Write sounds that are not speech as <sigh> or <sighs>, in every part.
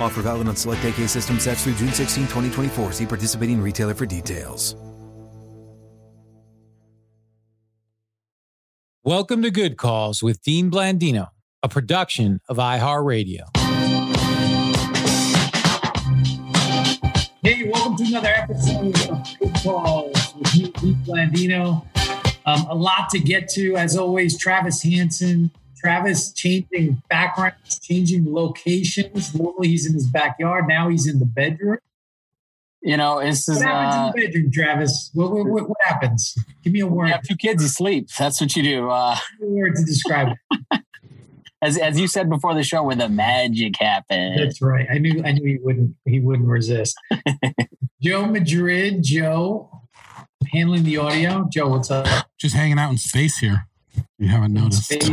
Offer valid on select AK system sets through June 16, 2024. See participating retailer for details. Welcome to Good Calls with Dean Blandino, a production of iHeartRadio. Hey, welcome to another episode of Good Calls with me, Dean Blandino. Um, a lot to get to, as always. Travis Hanson, Travis changing backgrounds, changing locations. Normally he's in his backyard. Now he's in the bedroom. You know, this is What happens uh, in the bedroom, Travis? What, what, what, what happens? Give me a word. you have two kids, you sleep. That's what you do. Uh, Give me a word to describe it. <laughs> as as you said before the show, where the magic happens. That's right. I knew I knew he wouldn't he wouldn't resist. <laughs> Joe Madrid, Joe handling the audio. Joe, what's up? just hanging out in space here. You haven't noticed.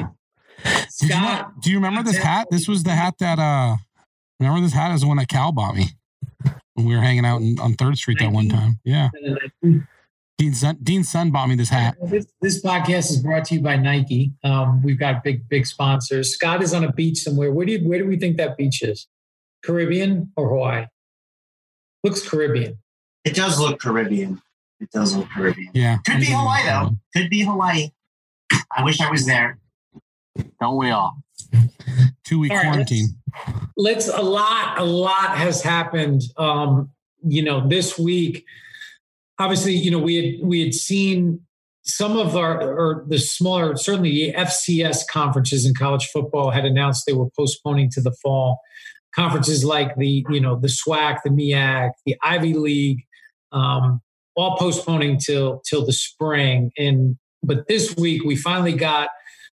Spade. Did you know- do you remember this hat? This was the hat that uh remember this hat is the one that Cal bought me when we were hanging out in, on Third Street that one time. Yeah. Dean's son, Dean's son bought me this hat. This, this podcast is brought to you by Nike. Um, we've got big, big sponsors. Scott is on a beach somewhere. Where do you, where do we think that beach is? Caribbean or Hawaii? Looks Caribbean. It does look Caribbean. It does look Caribbean. Yeah. Could be Hawaii though. Could be Hawaii. I wish I was there. Don't we all? Two week right, quarantine. let's a lot a lot has happened um you know this week obviously you know we had we had seen some of our or the smaller certainly the fcs conferences in college football had announced they were postponing to the fall conferences like the you know the swac the miac the ivy league um all postponing till till the spring and but this week we finally got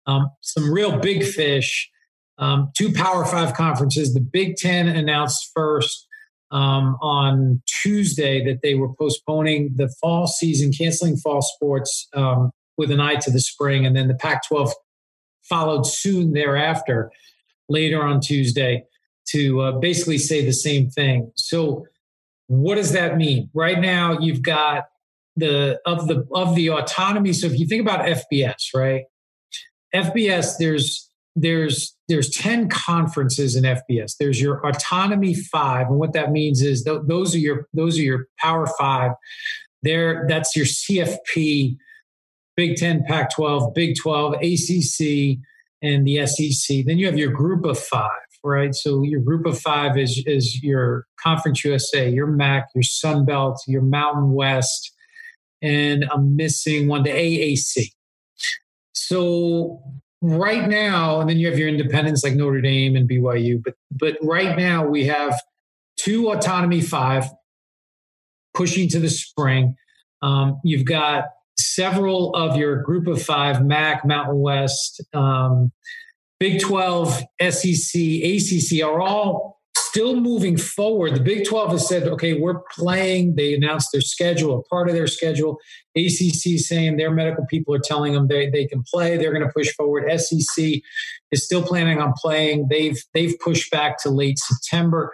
um, some real big fish um, two Power Five conferences. The Big Ten announced first um, on Tuesday that they were postponing the fall season, canceling fall sports um, with an eye to the spring, and then the Pac 12 followed soon thereafter, later on Tuesday, to uh, basically say the same thing. So, what does that mean? Right now, you've got the of the of the autonomy. So, if you think about FBS, right? FBS, there's there's there's 10 conferences in FBS. There's your autonomy five. And what that means is th- those are your those are your power five. There, that's your CFP, Big 10, Pac 12, Big 12, ACC, and the SEC. Then you have your group of five, right? So your group of five is is your Conference USA, your MAC, your Sun Belt, your Mountain West, and I'm missing one, the AAC. So right now, and then you have your independents like Notre Dame and BYU, but but right now we have two autonomy five pushing to the spring. Um, you've got several of your group of five, MAC, Mountain West, um, Big 12, SEC, ACC are all still moving forward. The Big 12 has said, okay, we're playing. They announced their schedule, a part of their schedule. ACC saying their medical people are telling them they, they can play. They're going to push forward. SEC is still planning on playing. They've they've pushed back to late September.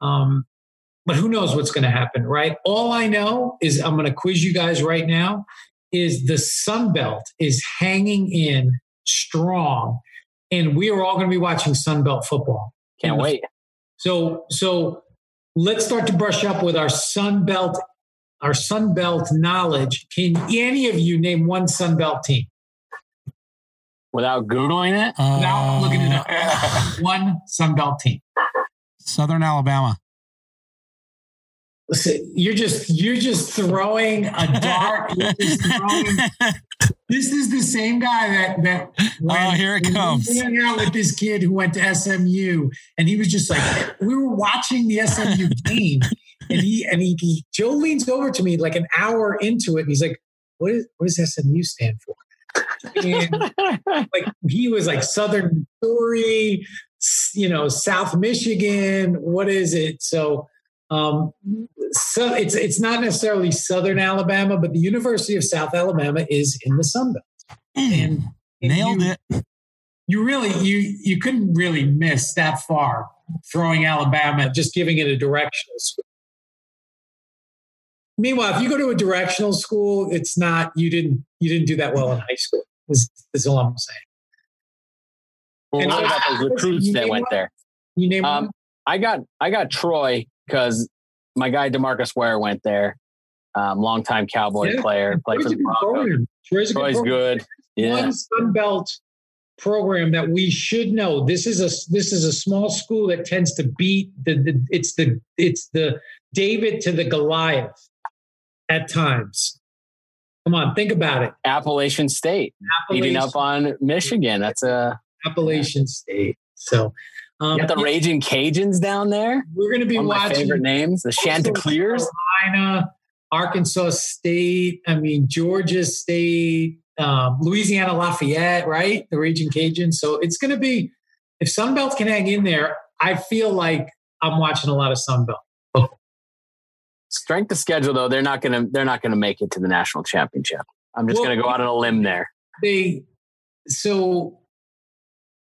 Um, but who knows what's going to happen, right? All I know is I'm going to quiz you guys right now is the Sun Belt is hanging in strong, and we are all going to be watching Sun Belt football. Can't wait. So, so let's start to brush up with our Sun Belt, our Sun Belt knowledge. Can any of you name one Sun Belt team Without Googling it? without Uh, looking it up? <laughs> one Sun Belt team. Southern Alabama. Listen, you're just you're just throwing a dart. Throwing- <laughs> this is the same guy that that Oh, here it comes. hung out with this kid who went to SMU, and he was just like, we were watching the SMU <laughs> game, and he and he, he Joe leans over to me like an hour into it, and he's like, "What is what does SMU stand for?" And like he was like Southern Missouri, you know, South Michigan. What is it? So, um, so it's it's not necessarily Southern Alabama, but the University of South Alabama is in the Sun Belt. And, and Nailed you, it. You really you you couldn't really miss that far throwing Alabama, just giving it a directional school. Meanwhile, if you go to a directional school, it's not you didn't you didn't do that well in high school. Is, is all I'm saying. Well, And what about those recruits that went one? there? You name Um, one? I got I got Troy because my guy DeMarcus Ware went there. Um, longtime Cowboy Yeah. player, played for Troy's a the good Broncos. program. Troy's good Troy's good. Yeah. One Sun Belt program that we should know. This is a this is a small school that tends to beat the, the it's the it's the David to the Goliath at times. Come on, think about it. Appalachian State beating up on Michigan. That's a Appalachian State. So um, got the Raging Cajuns down there. we're going to be One watching favorite names, the Chanticleers. Carolina, Arkansas State. I mean Georgia State, um, Louisiana Lafayette, right? The Raging Cajuns. So it's going to be if Sunbelt can hang in there. I feel like I'm watching a lot of Sunbelt. Strength of schedule, though, they're not gonna they're not gonna make it to the national championship. I'm just Well, gonna go out on a limb there. They so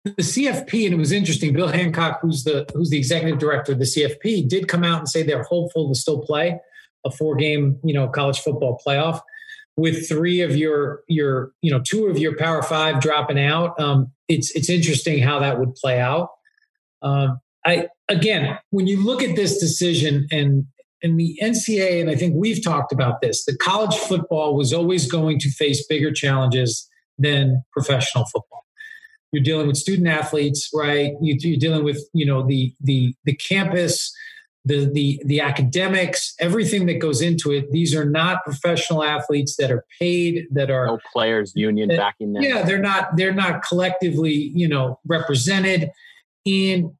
the CFP, and it was interesting. Bill Hancock, who's the who's the executive director of the CFP, did come out and say they're hopeful to still play a four game, you know, college football playoff with three of your your you know two of your Power Five dropping out. Um, it's it's interesting how that would play out. Um, I again, when you look at this decision and and the NCAA, and I think we've talked about this, that college football was always going to face bigger challenges than professional football. You're dealing with student athletes, right? You, you're dealing with you know the the the campus, the the the academics, everything that goes into it. These are not professional athletes that are paid, that are No players union Uh, backing them. yeah they're not they're not collectively you know represented and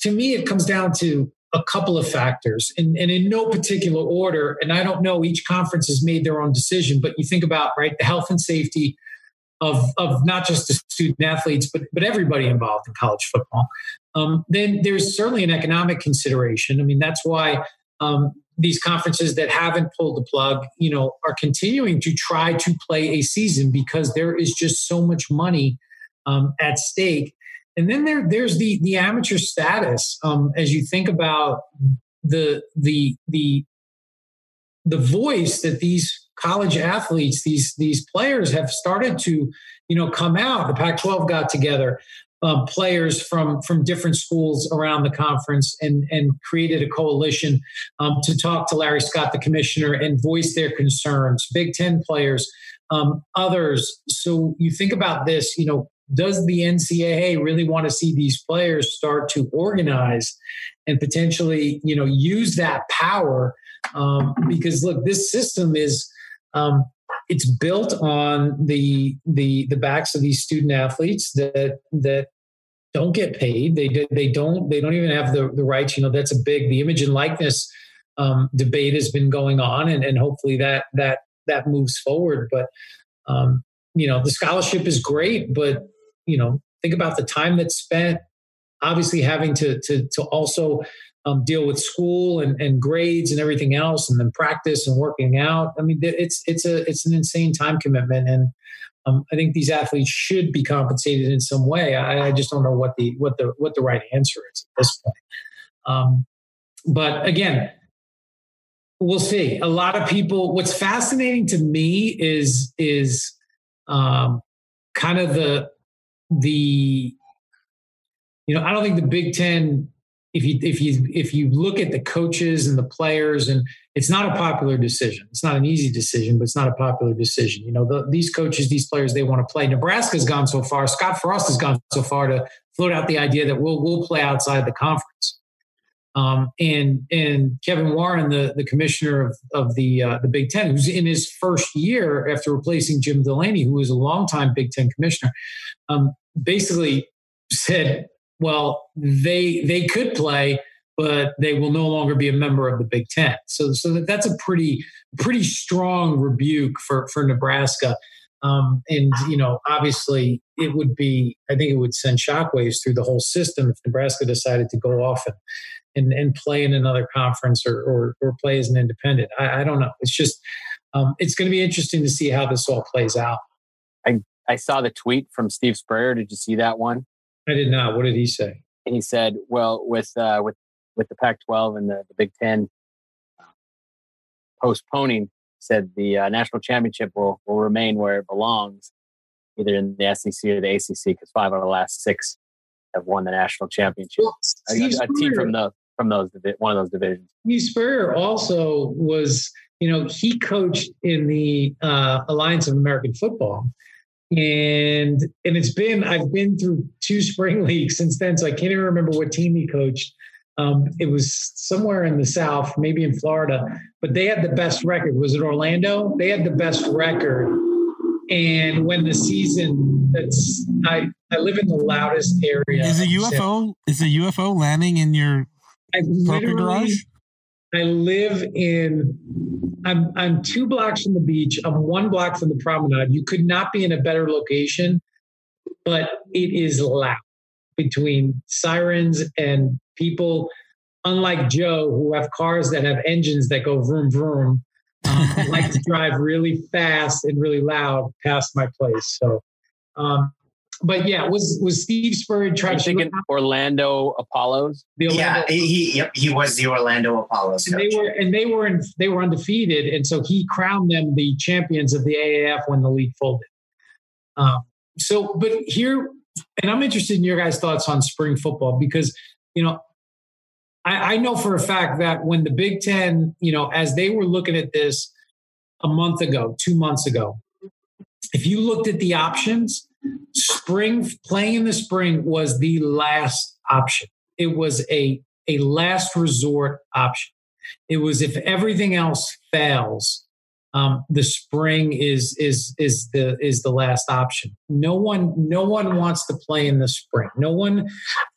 to me it comes down to a couple of factors and, and in no particular order and i don't know each conference has made their own decision but you think about right the health and safety of of not just the student athletes but but everybody involved in college football um, then there's certainly an economic consideration i mean that's why um, these conferences that haven't pulled the plug, you know, are continuing to try to play a season because there is just so much money um, at stake. And then there, there's the the amateur status. Um, as you think about the the the the voice that these college athletes, these these players have started to, you know, come out. The Pac-12 got together um, players from from different schools around the conference and and created a coalition um, to talk to Larry Scott, the commissioner, and voice their concerns. Big Ten players, um, others. So you think about this, you know. Does the NCAA really want to see these players start to organize and potentially, you know, use that power? Um, because look, this system is um, it's built on the the the backs of these student athletes that that don't get paid. They they don't they don't even have the the rights. You know, that's a big the image and likeness um, debate has been going on, and and hopefully that that that moves forward. But um, you know, the scholarship is great, but you know, think about the time that's spent. Obviously, having to to to also um, deal with school and, and grades and everything else, and then practice and working out. I mean, it's it's a it's an insane time commitment, and um, I think these athletes should be compensated in some way. I, I just don't know what the what the what the right answer is at this point. Um, but again, we'll see. A lot of people. What's fascinating to me is is um, kind of the the you know I don't think the Big Ten if you if you if you look at the coaches and the players and it's not a popular decision. It's not an easy decision but it's not a popular decision. You know the, these coaches these players they want to play. Nebraska's gone so far scott frost has gone so far to float out the idea that we'll we'll play outside the conference. Um, and and Kevin Warren, the, the commissioner of, of the uh, the Big Ten, who's in his first year after replacing Jim Delany, who was a longtime Big Ten commissioner, um, basically said well, they they could play, but they will no longer be a member of the Big Ten. So so that's a pretty pretty strong rebuke for for Nebraska. Um, and you know, obviously, it would be. I think it would send shockwaves through the whole system if Nebraska decided to go off and and, and play in another conference or, or, or play as an independent. I, I don't know. It's just um, it's going to be interesting to see how this all plays out. I I saw the tweet from Steve Spurrier. Did you see that one? I did not. What did he say? He said, "Well, with uh, with with the Pac-12 and the, the Big Ten uh, postponing, said the uh, national championship will will remain where it belongs, either in the SEC or the ACC, because five out of the last six have won the national championship. Well, a, a, team from the from those one of those divisions. Steve Spurrier also was, you know, he coached in the uh, Alliance of American Football, and and it's been I've been through two spring <laughs> leagues since then, so I can't even remember what team he coached. Um, it was somewhere in the South, maybe in Florida, but they had the best record. Was it Orlando? They had the best record. And when the season that's I I live in the loudest area. Is a UFO is a UFO landing in your parking garage? I live in I'm I'm two blocks from the beach. I'm one block from the promenade. You could not be in a better location, but it is loud between sirens and people. Unlike Joe, who have cars that have engines that go vroom vroom, um, like to <laughs> drive really fast and really loud past my place. So um, but yeah, was was Steve Spurrier trying to thinking Orlando Apollos? Orlando yeah, he yep, he was the Orlando Apollos. And they were and they were in, they were undefeated, and so he crowned them the champions of the AAF when the league folded. Um, so, but here, and I'm interested in your guys' thoughts on spring football because you know I, I know for a fact that when the Big Ten, you know, as they were looking at this a month ago, two months ago, if you looked at the options spring playing in the spring was the last option. It was a a last resort option. It was if everything else fails, um, the spring is is is the is the last option. No one no one wants to play in the spring. No one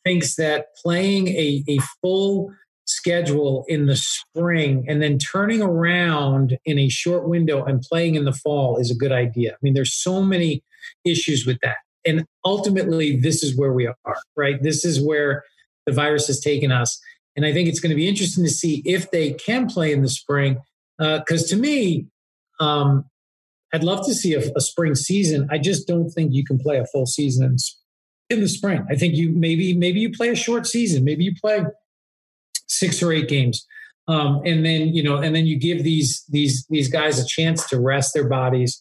thinks that playing a, a full schedule in the spring and then turning around in a short window and playing in the fall is a good idea. I mean, there's so many issues with that. And ultimately, this is where we are, right? This is where the virus has taken us. And I think it's going to be interesting to see if they can play in the spring. Because uh, to me, um, I'd love to see a, a, spring season. I just don't think you can play a full season in, the spring. I think you maybe maybe you play a short season. Maybe you play six or eight games, um, and then you know, and then you give these these these guys a chance to rest their bodies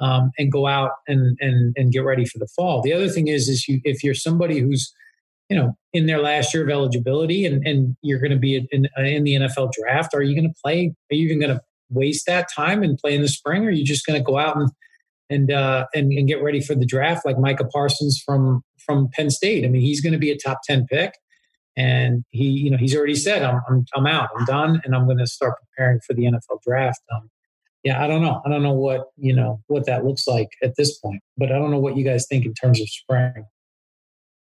um, and go out and, and and get ready for the fall. The other thing is is you if you're somebody who's you know in their last year of eligibility and and you're going to be in, in the NFL draft, are you going to play? Are you even going to waste that time and play in the spring, or are you just going to go out and and, uh, and and get ready for the draft like Micah Parsons from from Penn State? I mean, he's going to be a top ten pick. And he, you know, he's already said, "I'm, I'm, I'm out. I'm done, and I'm going to start preparing for the NFL draft." Um, yeah, I don't know. I don't know what you know what that looks like at this point, but I don't know what you guys think in terms of spring.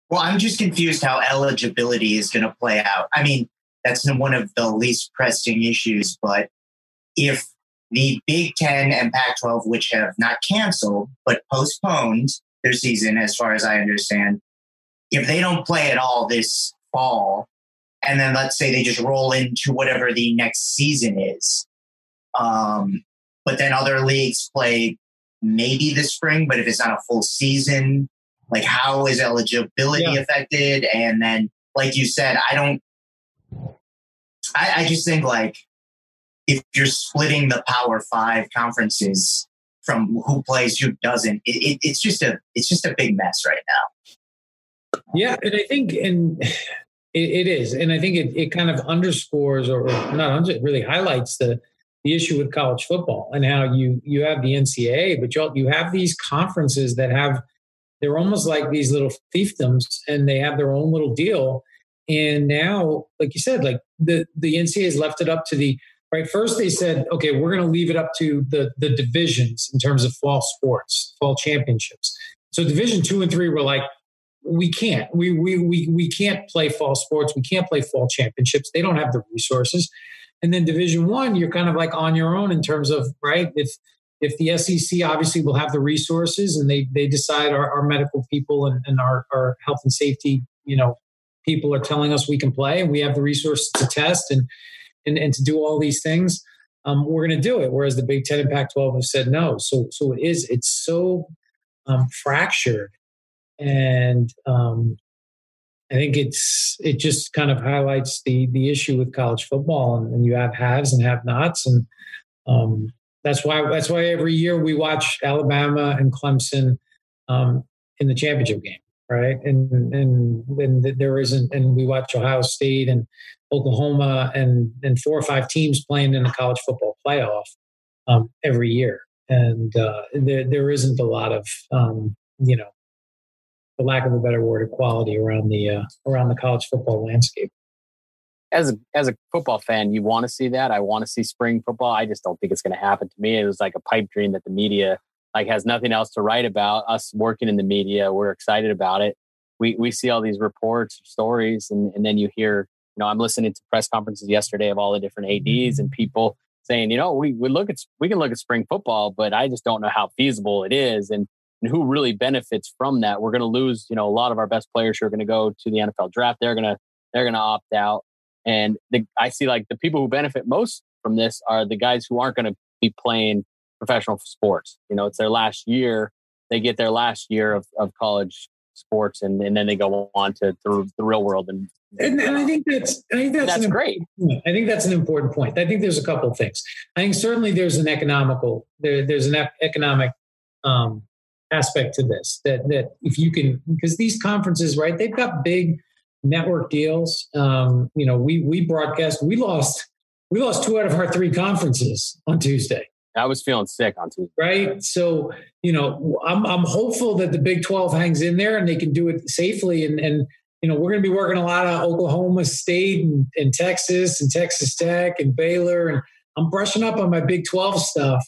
Well, I'm just confused how eligibility is going to play out. I mean, that's one of the least pressing issues, but if the Big Ten and Pac 12, which have not canceled but postponed their season, as far as I understand, if they don't play at all this fall, and then let's say they just roll into whatever the next season is, um, but then other leagues play maybe this spring, but if it's not a full season, like how is eligibility yeah. affected? And then, like you said, I don't, I, I just think like if you're splitting the Power Five conferences from who plays, who doesn't, it, it, it's just a it's just a big mess right now. Yeah, and I think and <sighs> it, it is, and I think it, it kind of underscores or not it really highlights the the issue with college football and how you you have the NCAA, but you you have these conferences that have they're almost like these little fiefdoms, and they have their own little deal. And now, like you said, like the the NCAA has left it up to the right. First, they said, okay, we're going to leave it up to the the divisions in terms of fall sports, fall championships. So Division two and three were like, we can't, we we we we can't play fall sports, we can't play fall championships. They don't have the resources. And then Division One, you're kind of like on your own in terms of right if if the SEC obviously will have the resources and they they decide our, our medical people and, and our, our health and safety, you know, people are telling us we can play and we have the resources to test and and, and to do all these things, um, we're going to do it. Whereas the Big Ten and Pac-12 have said no. So so it is it's so um, fractured, and um, I think it's it just kind of highlights the the issue with college football, and, and you have haves and have nots, and um, that's why that's why every year we watch Alabama and Clemson um, in the championship game, right? And and and there isn't, and we watch Ohio State and Oklahoma and and four or five teams playing in the college football playoff um, every year, and uh, there there isn't a lot of um, you know for lack of a better word, equality around the uh, around the college football landscape. As a as a football fan, you want to see that. I want to see spring football. I just don't think it's going to happen to me. It was like a pipe dream that the media like has nothing else to write about. Us working in the media, we're excited about it. We we see all these reports, stories, and and then you hear. You know, I'm listening to press conferences yesterday of all the different ads and people saying, you know, we we look at we can look at spring football, but I just don't know how feasible it is. And and who really benefits from that. We're going to lose, you know, a lot of our best players who are going to go to the NFL draft. They're going to they're going to opt out, and the, I see like the people who benefit most from this are the guys who aren't going to be playing professional sports. You know, it's their last year. They get their last year of, of college sports, and, and then they go on to, to the real world. And, and, and I think that's I think that's, that's great. I think that's an important point. I think there's a couple of things. I think certainly there's an economical there, there's an economic um, aspect to this that that if you can because these conferences right they've got big network deals. Um, you know we we broadcast we lost we lost two out of our three conferences on tuesday. I was feeling sick on tuesday. Right? So you know i'm i'm hopeful that the big 12 hangs in there and they can do it safely. And and you know we're going to be working a lot of oklahoma state and, and texas and texas tech and baylor. And i'm brushing up on my big 12 stuff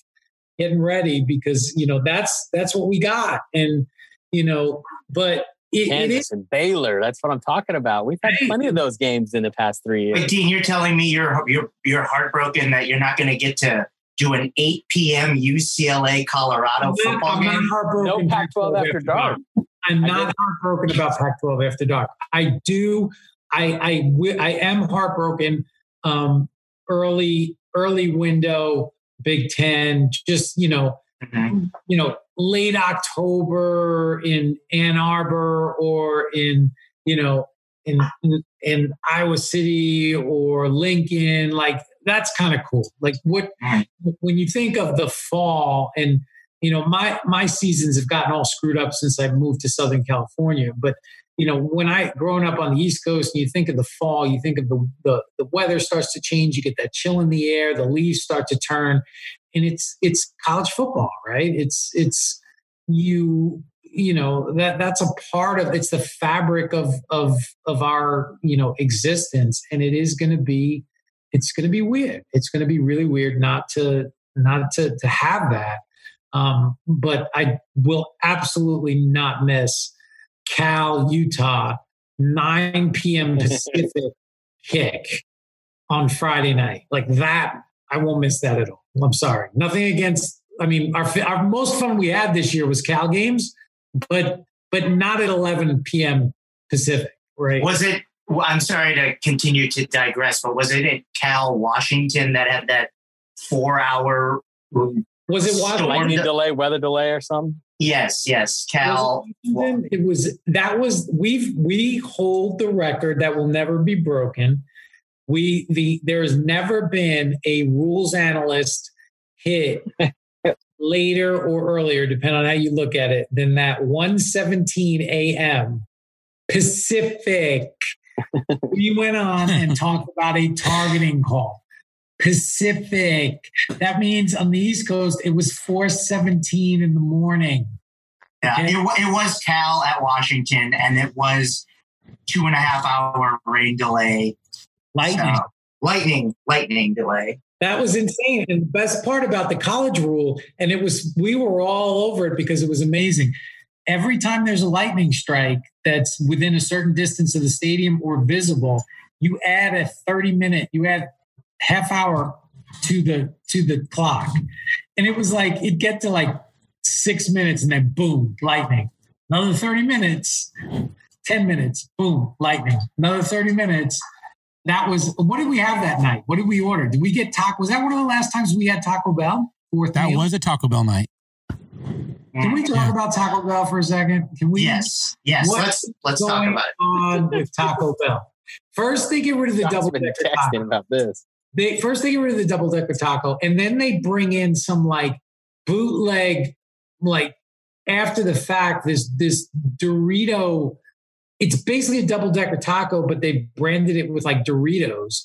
getting ready because you know that's that's what we got, and you know, but it, Kansas it is, and Baylor. That's what I'm talking about. We've had plenty of those games in the past three years. But Dean, you're telling me you're you're you're heartbroken that you're not going to get to do an 8 p.m. UCLA Colorado football I'm game. Not heartbroken no Pac-12 after, after dark. dark. I'm not heartbroken about Pac-12 after dark. I do. I I I am heartbroken. Um, early early window Big Ten, just you know, mm-hmm. you know, late October in Ann Arbor or in you know in in Iowa City or Lincoln, like that's kind of cool. Like what when you think of the fall and you know my my seasons have gotten all screwed up since I moved to Southern California, but you know, when I growing up on the East Coast and you think of the fall, you think of the, the, the weather starts to change, you get that chill in the air, the leaves start to turn, and it's it's college football, right? It's it's you you know that that's a part of it's the fabric of of of our you know existence, and it is going to be it's going to be weird. It's going to be really weird not to not to to have that. Um, but I will absolutely not miss Cal, Utah, 9 p.m. <laughs> Pacific kick on Friday night. Like that, I won't miss that at all. I'm sorry. Nothing against, I mean, our, our most fun we had this year was Cal games, but but not at 11 p.m. Pacific, right? Was it, I'm sorry to continue to digress, but was it at Cal, Washington that had that four hour was it Washington? delay, weather delay or something? Yes, yes, Cal. It was that was we've we hold the record that will never be broken. We the there has never been a rules analyst hit <laughs> later or earlier, depending on how you look at it, than that 117 a.m. Pacific. <laughs> we went on and talked about a targeting call. Pacific. That means on the East Coast, it was 417 in the morning. Yeah, Okay. it, it was Cal at Washington, and it was two and a half hour rain delay. Lightning. So, lightning, lightning delay. That was insane. And the best part about the college rule, and it was, we were all over it because it was amazing. Every time there's a lightning strike that's within a certain distance of the stadium or visible, you add a 30 minute, you add half hour to the to the clock. And it was like it'd get to like six minutes and then boom, lightning. Another 30 minutes, 10 minutes, boom, lightning. Another 30 minutes, that was what did we have that night? What did we order? Did we get taco? Was that one of the last times we had Taco Bell? Fourth That meal? was a Taco Bell night. Can we talk Yeah. about Taco Bell for a second? Can we? Yes, yes. What's let's let's talk about it. on with Taco Bell? First, they get rid of the Scott's double been decker texting taco. about this. They first they get rid of the double decker taco, and then they bring in some like bootleg, like after the fact, this this Dorito. It's basically a double decker taco, but they branded it with like Doritos.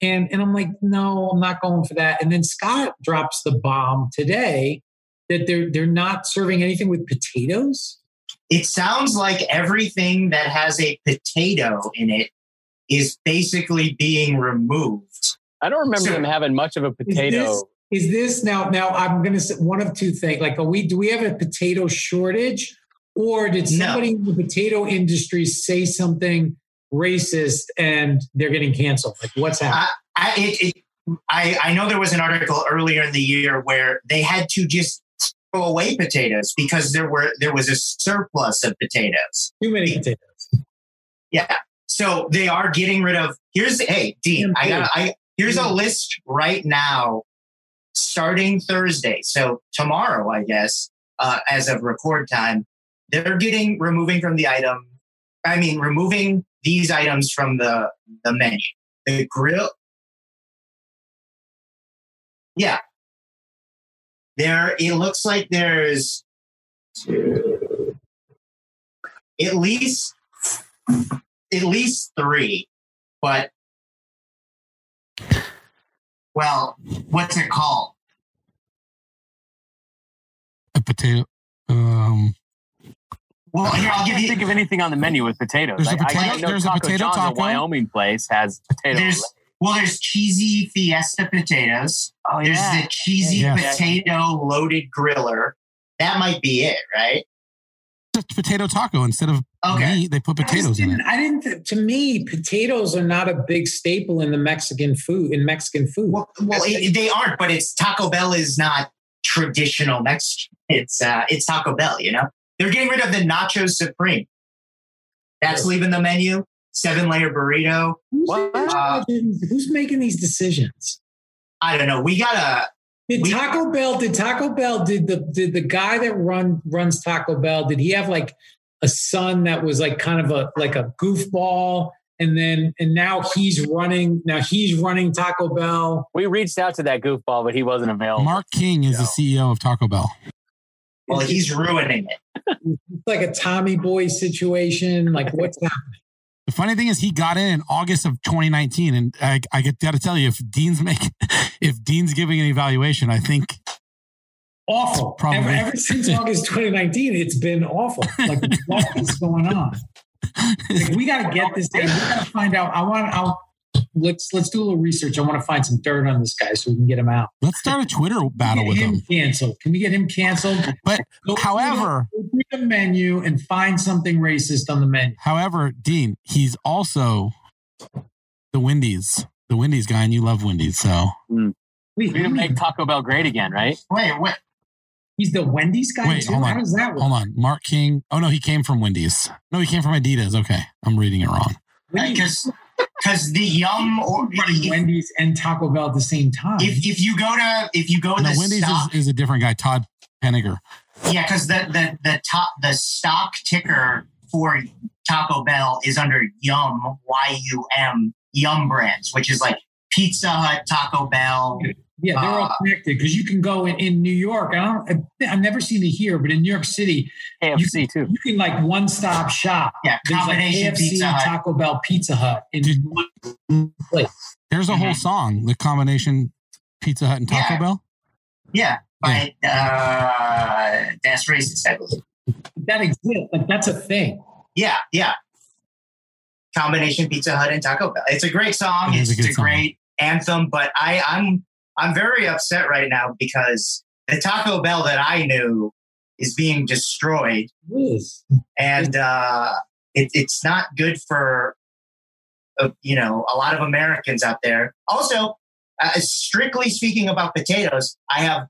And and I'm like, no, I'm not going for that. And then Scott drops the bomb today that they're they're not serving anything with potatoes. It sounds like everything that has a potato in it is basically being removed. I don't remember So- them having much of a potato. this- Is this now? Now I'm going to say one of two things. Like, are we do we have a potato shortage, or did No. somebody in the potato industry say something racist and they're getting canceled? Like, what's happening? I, it, it, I, I know there was an article earlier in the year where they had to just throw away potatoes because there were there was a surplus of potatoes. Too many potatoes. Yeah. So they are getting rid of here's hey Dean, I got I here's a list right now starting Thursday. So tomorrow, I guess, uh, as of record time, they're getting removing from the item. I mean, removing these items from the the menu. The grill. Yeah. There, it looks like there's two, at least at least three, but well, what's it called? A potato. Um, Well, here I'll I give can't you. think of anything on the menu with potatoes. There's a I- I potato- know there's a potato John's, taco. A Wyoming place has potatoes. There's well, there's cheesy Fiesta potatoes. oh There's yeah. the cheesy Yeah. potato loaded griller. That might be it, right? just potato taco instead of Okay. meat. They put I potatoes in it. I didn't. th- To me, potatoes are not a big staple in the Mexican food. In Mexican food, Well, well it, they aren't, but it's Taco Bell is not traditional Mexican. It's uh, it's Taco Bell. You know, they're getting rid of the Nacho Supreme. That's Sure. leaving the menu. Seven layer burrito. who's, What? Uh, who's making these decisions? I don't know. We gotta. Did We- Taco Bell? Did Taco Bell? Did the did the guy that run runs Taco Bell? Did he have like a son that was like kind of a like a goofball, and then and now he's running. Now he's running Taco Bell. we reached out to that goofball, but he wasn't available. Mark King is the CEO of Taco Bell. Well, he's ruining it. It's like a Tommy Boy situation. Like what's happening? The funny thing is, he got in in August of 2019, and I, I get got to tell you, if Dean's making, <laughs> if Dean's giving an evaluation, I think Awful. Probably. Ever, ever since <laughs> August 2019, it's been awful. Like what is going on? Like, we got to get this. Thing. We got to find out. I want. I'll let's let's do a little research. I want to find some dirt on this guy so we can get him out. let's start a Twitter battle Get with him him. canceled. Can we get him canceled? But Go however, the- go through the menu and find something racist on the menu. however, Dean, he's also the Wendy's, the Wendy's guy, and you love Wendy's, so hmm. Wait, We're gonna make Taco Bell great again, right? Wait, wait. He's the Wendy's guy Wait, too. hold on. How does that work? hold on. Mark King. Oh no, he came from Wendy's. No, he came from Adidas. Okay, I'm reading it wrong. Because because the yum or running Wendy's and Taco Bell at the same time. if if you go to if you go to No, the Wendy's stock, is, is a different guy, Todd Penegor. yeah, because the the the top the stock ticker for Taco Bell is under Yum Y U M Yum Brands, which is like Pizza Hut, Taco Bell. Yeah, they're all Uh, connected because you can go in, in New York. I don't. I've never seen it here, but in New York City, you KFC too. you can like one stop shop. Yeah, There's like combination KFC, Pizza Hut. Taco Bell, Pizza Hut in Dude. one place. There's a whole Mhm. song, the combination Pizza Hut and Taco Yeah. Bell. Yeah, by uh, Das Racist, I believe. That exists. Like that's a thing. Yeah, yeah. Combination Pizza Hut and Taco Bell. It's a great song. It is It's a a, good song. great anthem, but I, I'm I'm very upset right now because the Taco Bell that I knew is being destroyed, and uh, it, it's not good for uh, you know a lot of Americans out there. Also, uh, strictly speaking about potatoes, I have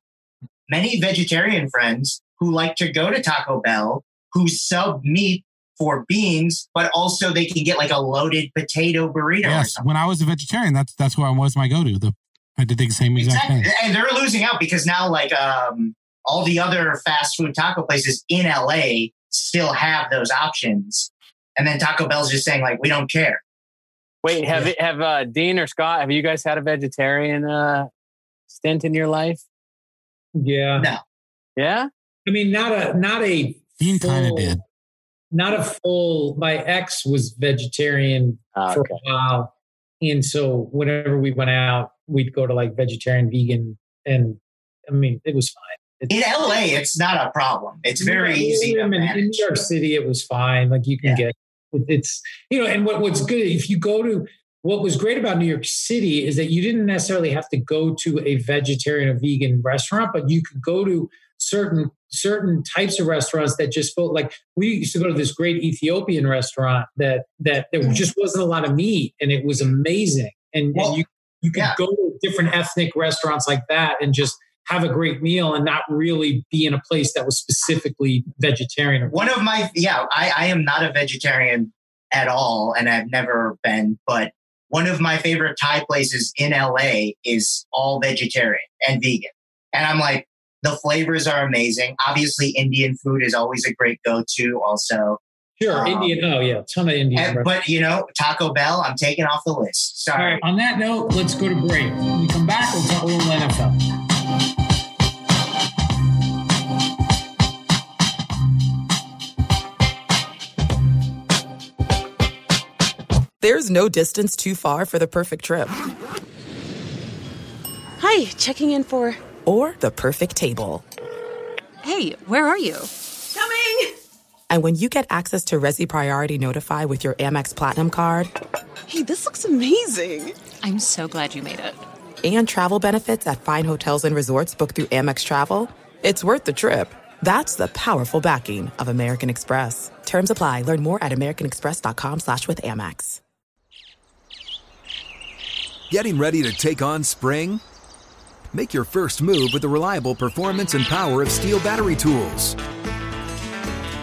many vegetarian friends who like to go to Taco Bell who sub meat for beans, but also they can get like a loaded potato burrito Yes, when I was a vegetarian, that's that's what was my go-to. The I did the same exact Exactly. thing. And they're losing out because now like um all the other fast food taco places in LA still have those options. And then Taco Bell's just saying like we don't care. Wait, have it have uh, Dean or Scott? Have you guys had a vegetarian uh, stint in your life? Yeah. No. Yeah. I mean, not a not a Dean kind of did. Not a full. My ex was vegetarian Ah, for okay. a while, and so whenever we went out, we'd go to like vegetarian, vegan, and I mean, it was fine. In LA, it's not a problem. It's very Yeah, easy to in, in. New York City, it was fine. Like you can Yeah. get it- it's you know, and what, what's good if you go to what was great about New York City is that you didn't necessarily have to go to a vegetarian or vegan restaurant, but you could go to certain certain types of restaurants that just felt like we used to go to this great Ethiopian restaurant that that there mm. just wasn't a lot of meat and it was amazing. And, Well, and you you could yeah. go to different ethnic restaurants like that and just have a great meal and not really be in a place that was specifically vegetarian. One of my yeah, I, I am not a vegetarian at all, and I've never been, but one of my favorite Thai places in LA is all vegetarian and vegan. And I'm like, the flavors are amazing. Obviously, Indian food is always a great go-to also. Sure, Um, Indian. Oh yeah, ton of Indian. And- but you know, Taco Bell, I'm taking off the list. Sorry. right. On that note, let's go to break. When we come back, we'll talk a little NFL. There's no distance too far for the perfect trip Hi, checking in for. or the perfect table. Hey, where are you? Coming! And when you get access to Resy Priority Notify with your Amex Platinum card Hey, this looks amazing! I'm so glad you made it. and travel benefits at fine hotels and resorts booked through Amex Travel, it's worth the trip. That's the powerful backing of American Express. Terms apply. Learn more at americanexpress.com slash with Amex. Getting ready to take on spring? Make your first move with the reliable performance and power of STIHL battery tools.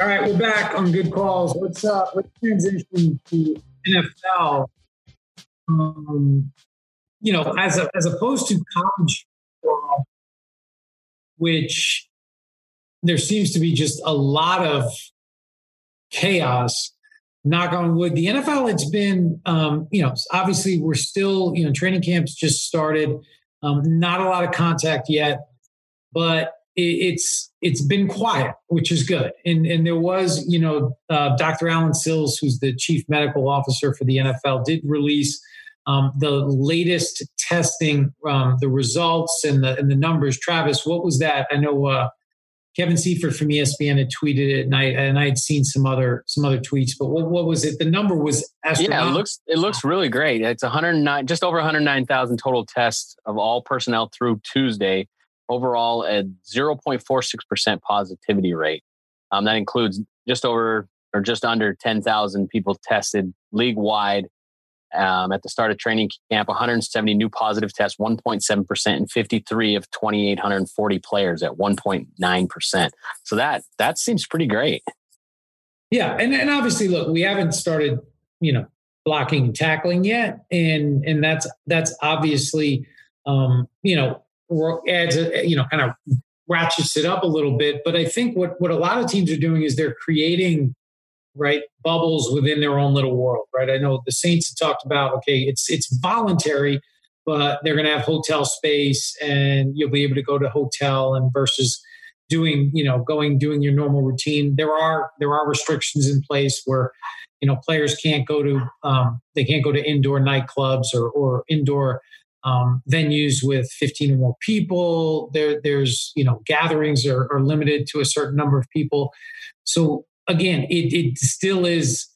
All right, we're back on good calls. Let's uh let's transition to NFL. Um, you know, as a, as opposed to college football, which there seems to be just a lot of chaos. Knock on wood. The NFL, it's been, um, you know, obviously we're still, you know, training camps just started. Um, not a lot of contact yet, but it's it's been quiet, which is good. And and there was, you know, uh, Dr. Allen Sills, who's the chief medical officer for the NFL, did release um, the latest testing, um, the results and the and the numbers. Travis, what was that? I know uh, Kevin Seifert from ESPN had tweeted it, and I and I had seen some other some other tweets. But what, what was it? The number was yeah, it looks it looks really great. It's 109, just over 109,000 total tests of all personnel through Tuesday. Overall, at 0.46 percent positivity rate. Um, that includes just over or just under 10,000 people tested league wide um, at the start of training camp, 170 new positive tests, 1.7%, and 53 of 2,840 players at 1.9%. So that that seems pretty great. Yeah, and, and obviously, look, we haven't started, you know, blocking and tackling yet, and and that's that's obviously, um, you know, adds a, you know, kind of ratchets it up a little bit. But I think what what a lot of teams are doing is they're creating right bubbles within their own little world right i know the saints have talked about okay it's it's voluntary but they're going to have hotel space and you'll be able to go to hotel and versus doing you know going doing your normal routine there are there are restrictions in place where you know players can't go to um, they can't go to indoor nightclubs or or indoor um, venues with 15 or more people there there's you know gatherings are, are limited to a certain number of people so again, it, it still is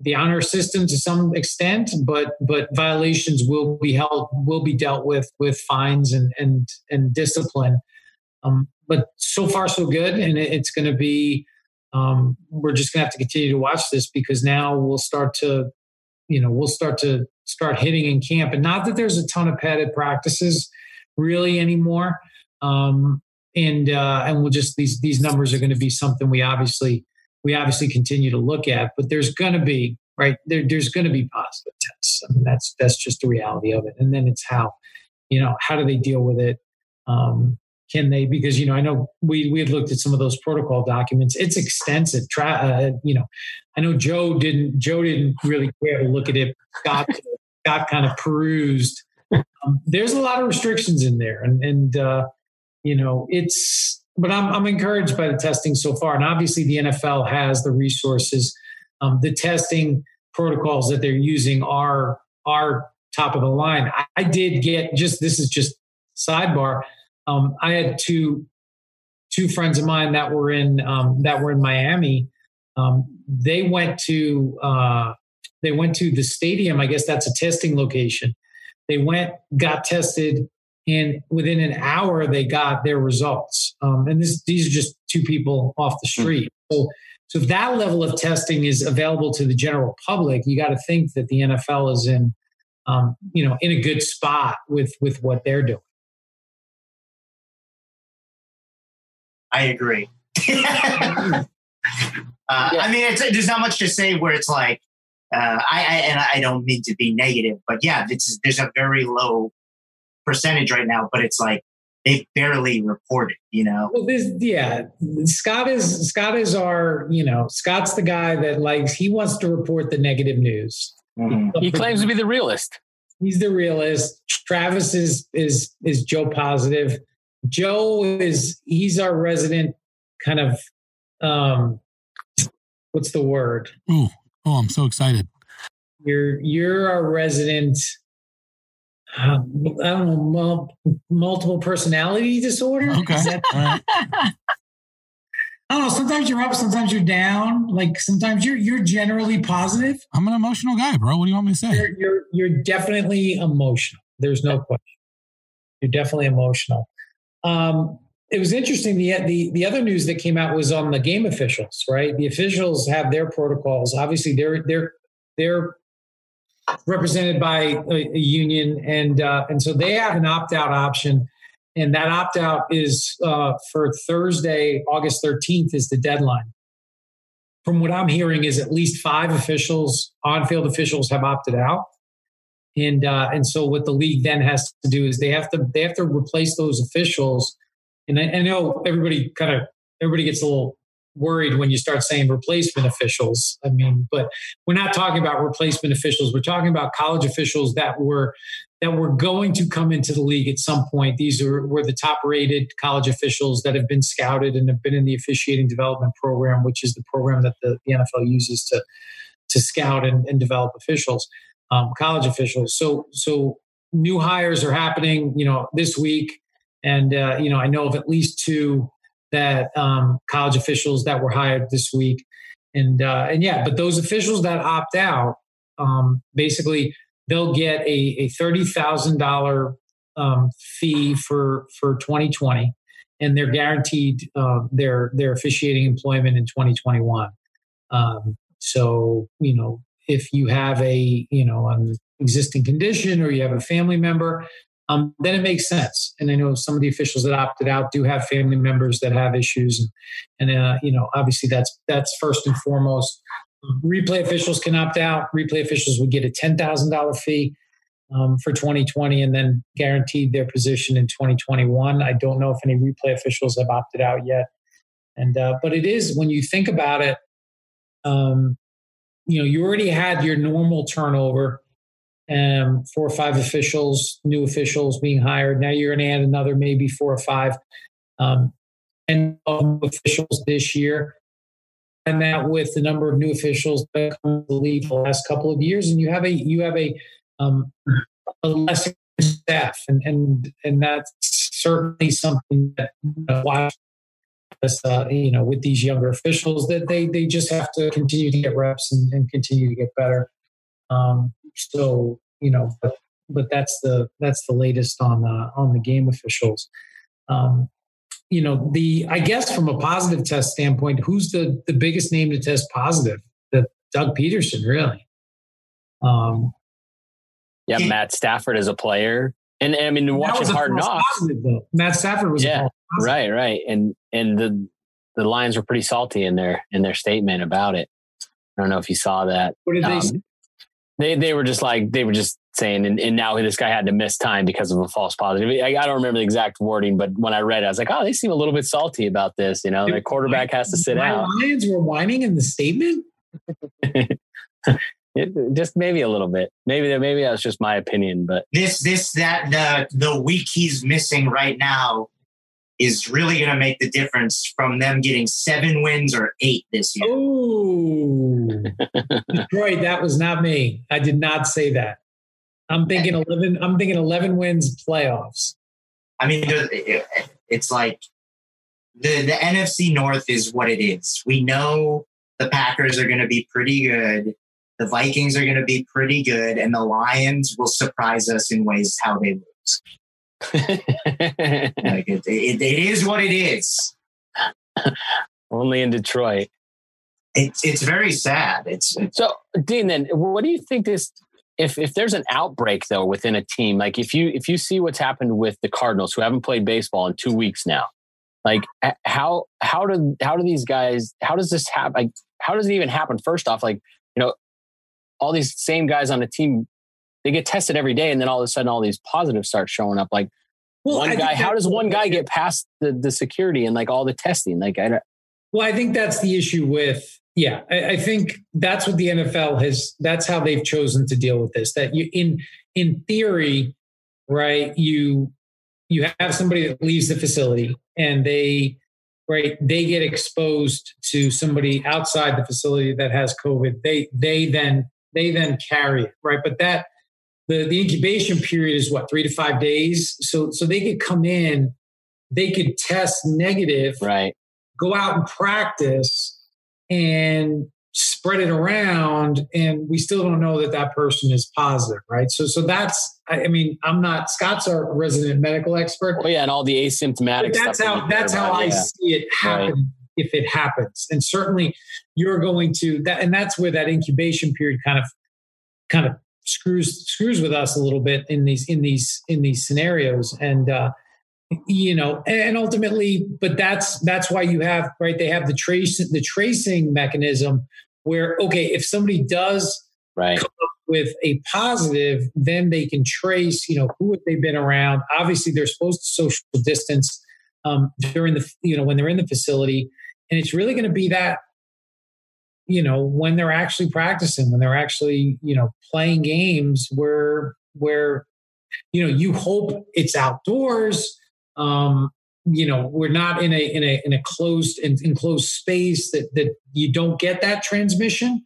the honor system to some extent, but but violations will be held will be dealt with with fines and and and discipline. Um, but so far so good, and it, it's going to be. Um, we're just going to have to continue to watch this because now we'll start to, you know, we'll start to start hitting in camp, and not that there's a ton of padded practices really anymore. Um, and uh, and we'll just these these numbers are going to be something we obviously we obviously continue to look at. But there's going to be right there, there's going to be positive tests. I mean, that's that's just the reality of it. And then it's how you know how do they deal with it? Um, can they? Because you know, I know we we had looked at some of those protocol documents. It's extensive. Try, uh, you know, I know Joe didn't. Joe didn't really care to look at it. Got kind of perused. Um, there's a lot of restrictions in there, and and uh, you know, it's but I'm, I'm encouraged by the testing so far. And obviously, the NFL has the resources. Um, the testing protocols that they're using are are top of the line. I, I did get just this is just sidebar. Um, I had two two friends of mine that were in um, that were in Miami. Um, they went to uh, they went to the stadium. I guess that's a testing location. They went, got tested, and within an hour they got their results. Um, and this, these are just two people off the hmm. street. So, so if that level of testing is available to the general public, you got to think that the NFL is in, um, you know, in a good spot with with what they're doing. I agree. <laughs> uh, I mean, it's, there's not much to say where it's like, uh, I, I, and I don't mean to be negative, but yeah, there's a very low percentage right now, but it's like they barely report it, you know? Well, this, yeah, Scott is, Scott is our, you know, Scott's the guy that likes, he wants to report the negative news. Mm-hmm. He claims to be the realist. He's the realist. Travis is, is, is Joe positive. Joe is, he's our resident kind of, um, what's the word? Ooh, oh, I'm so excited. You're, you're our resident, uh, I don't know, multiple personality disorder. Okay. That, <laughs> I don't know. Sometimes you're up, sometimes you're down. Like sometimes you're you're generally positive. I'm an emotional guy, bro. What do you want me to say? You're you're, you're definitely emotional. There's no question. You're definitely emotional. Um, it was interesting. The, the the other news that came out was on the game officials. Right, the officials have their protocols. Obviously, they're they're they're represented by a, a union, and uh, and so they have an opt out option, and that opt out is uh, for Thursday, August thirteenth, is the deadline. From what I'm hearing, is at least five officials, on field officials, have opted out, and uh, and so what the league then has to do is they have to they have to replace those officials. And I, I know everybody kind of everybody gets a little worried when you start saying replacement officials. I mean, but we're not talking about replacement officials. We're talking about college officials that were that were going to come into the league at some point. These are were the top rated college officials that have been scouted and have been in the officiating development program, which is the program that the, the NFL uses to to scout and, and develop officials. um, college officials. So so new hires are happening, you know, this week, and uh, you know I know of at least two that um, college officials that were hired this week, and uh, and yeah, but those officials that opt out, um, basically they'll get a, a thirty thousand dollar um, fee for for 2020, and they're guaranteed uh, their their officiating employment in 2021. Um, so you know if you have a you know an existing condition or you have a family member um, then it makes sense. And i know some of the officials that opted out do have family members that have issues. And, and uh, you know obviously that's that's first and foremost. Replay officials can opt out. Replay officials would get a $10000 fee um, for 2020 and then guaranteed their position in 2021 i don't know if any replay officials have opted out yet. And uh, but it is when you think about it um, you know, you already had your normal turnover, um, four or five officials, new officials being hired. Now you're going to add another maybe four or five, um, and officials this year. And that with the number of new officials that come to leave the last couple of years, and you have a you have a um, a less staff, and and and that's certainly something that uh, uh, you know, with these younger officials that they they just have to continue to get reps and, and continue to get better. Um, so you know, but but that's the that's the latest on uh, on the game officials. Um, you know, the I guess from a positive test standpoint, who's the the biggest name to test positive? The Doug Pederson, really. Um, yeah, Matt Stafford as a player, and, and I mean, watching Hard Knocks, Matt Stafford was yeah, right, right, and and the the Lions were pretty salty in their in their statement about it. I don't know if you saw that. What did um, they say? They they were just like they were just saying, and, and now this guy had to miss time because of a false positive. I, I, don't remember the exact wording, but when I read it, I was like, oh, they seem a little bit salty about this. You know, the quarterback has to sit out. Lions were whining in the statement. <laughs> It, just maybe a little bit. Maybe that maybe that's just my opinion, but this this that the the week he's missing right now is really going to make the difference from them getting seven wins or eight this year. Oh, <laughs> Detroit, that was not me. I did not say that. I'm thinking eleven. I'm thinking eleven wins playoffs. I mean, it's like the the NFC North is what it is. We know the Packers are going to be pretty good. The Vikings are going to be pretty good, and the Lions will surprise us in ways how they lose. Like it, it, it is what it is. <laughs> Only in Detroit. It's it's very sad. It's, it's so Dean. Then, what do you think this? If if there's an outbreak though within a team, like if you if you see what's happened with the Cardinals, who haven't played baseball in two weeks now, like how how do how do these guys? How does this happen? Like how does it even happen? First off, like you know, all these same guys on the team they get tested every day, and then all of a sudden, all these positives start showing up. Like well, one I guy, how does one guy get past the the security and like all the testing? Like I don't. Well, I think that's the issue with yeah. I, I think that's what the NFL has. That's how they've chosen to deal with this. That you in in theory, right? You you have somebody that leaves the facility and they right they get exposed to somebody outside the facility that has covid they they then they then carry it right but that the, the incubation period is what three to five days? So so they could come in they could test negative right. go out and practice and spread it around and we still don't know that that person is positive right? So so that's i mean i'm not scott's our resident medical expert. Oh yeah and all the asymptomatic that's how that's how i yeah. see it happen right. if it happens. And certainly you're going to that and that's where that incubation period kind of kind of screws screws with us a little bit in these in these in these scenarios. And uh you know and ultimately but that's that's why you have right they have the trace the tracing mechanism where okay if somebody does right. with a positive then they can trace you know who have they been around. Obviously they're supposed to social distance um, during the you know when they're in the facility. And it's really going to be that you know when they're actually practicing when they're actually you know playing games where where you know you hope it's outdoors um you know we're not in a in a in a closed in, enclosed space that that you don't get that transmission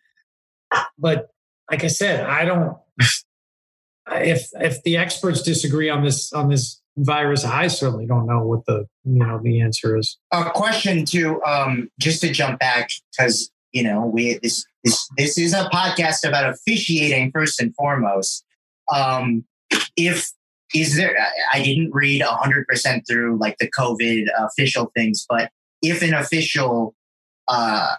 but like I said, I don't. <laughs> if if the experts disagree on this on this virus, I certainly don't know what the you know the answer is. A question to um, just to jump back because you know we this this this is a podcast about officiating first and foremost. Um, if is there, I didn't read hundred percent through like the COVID official things, but if an official uh,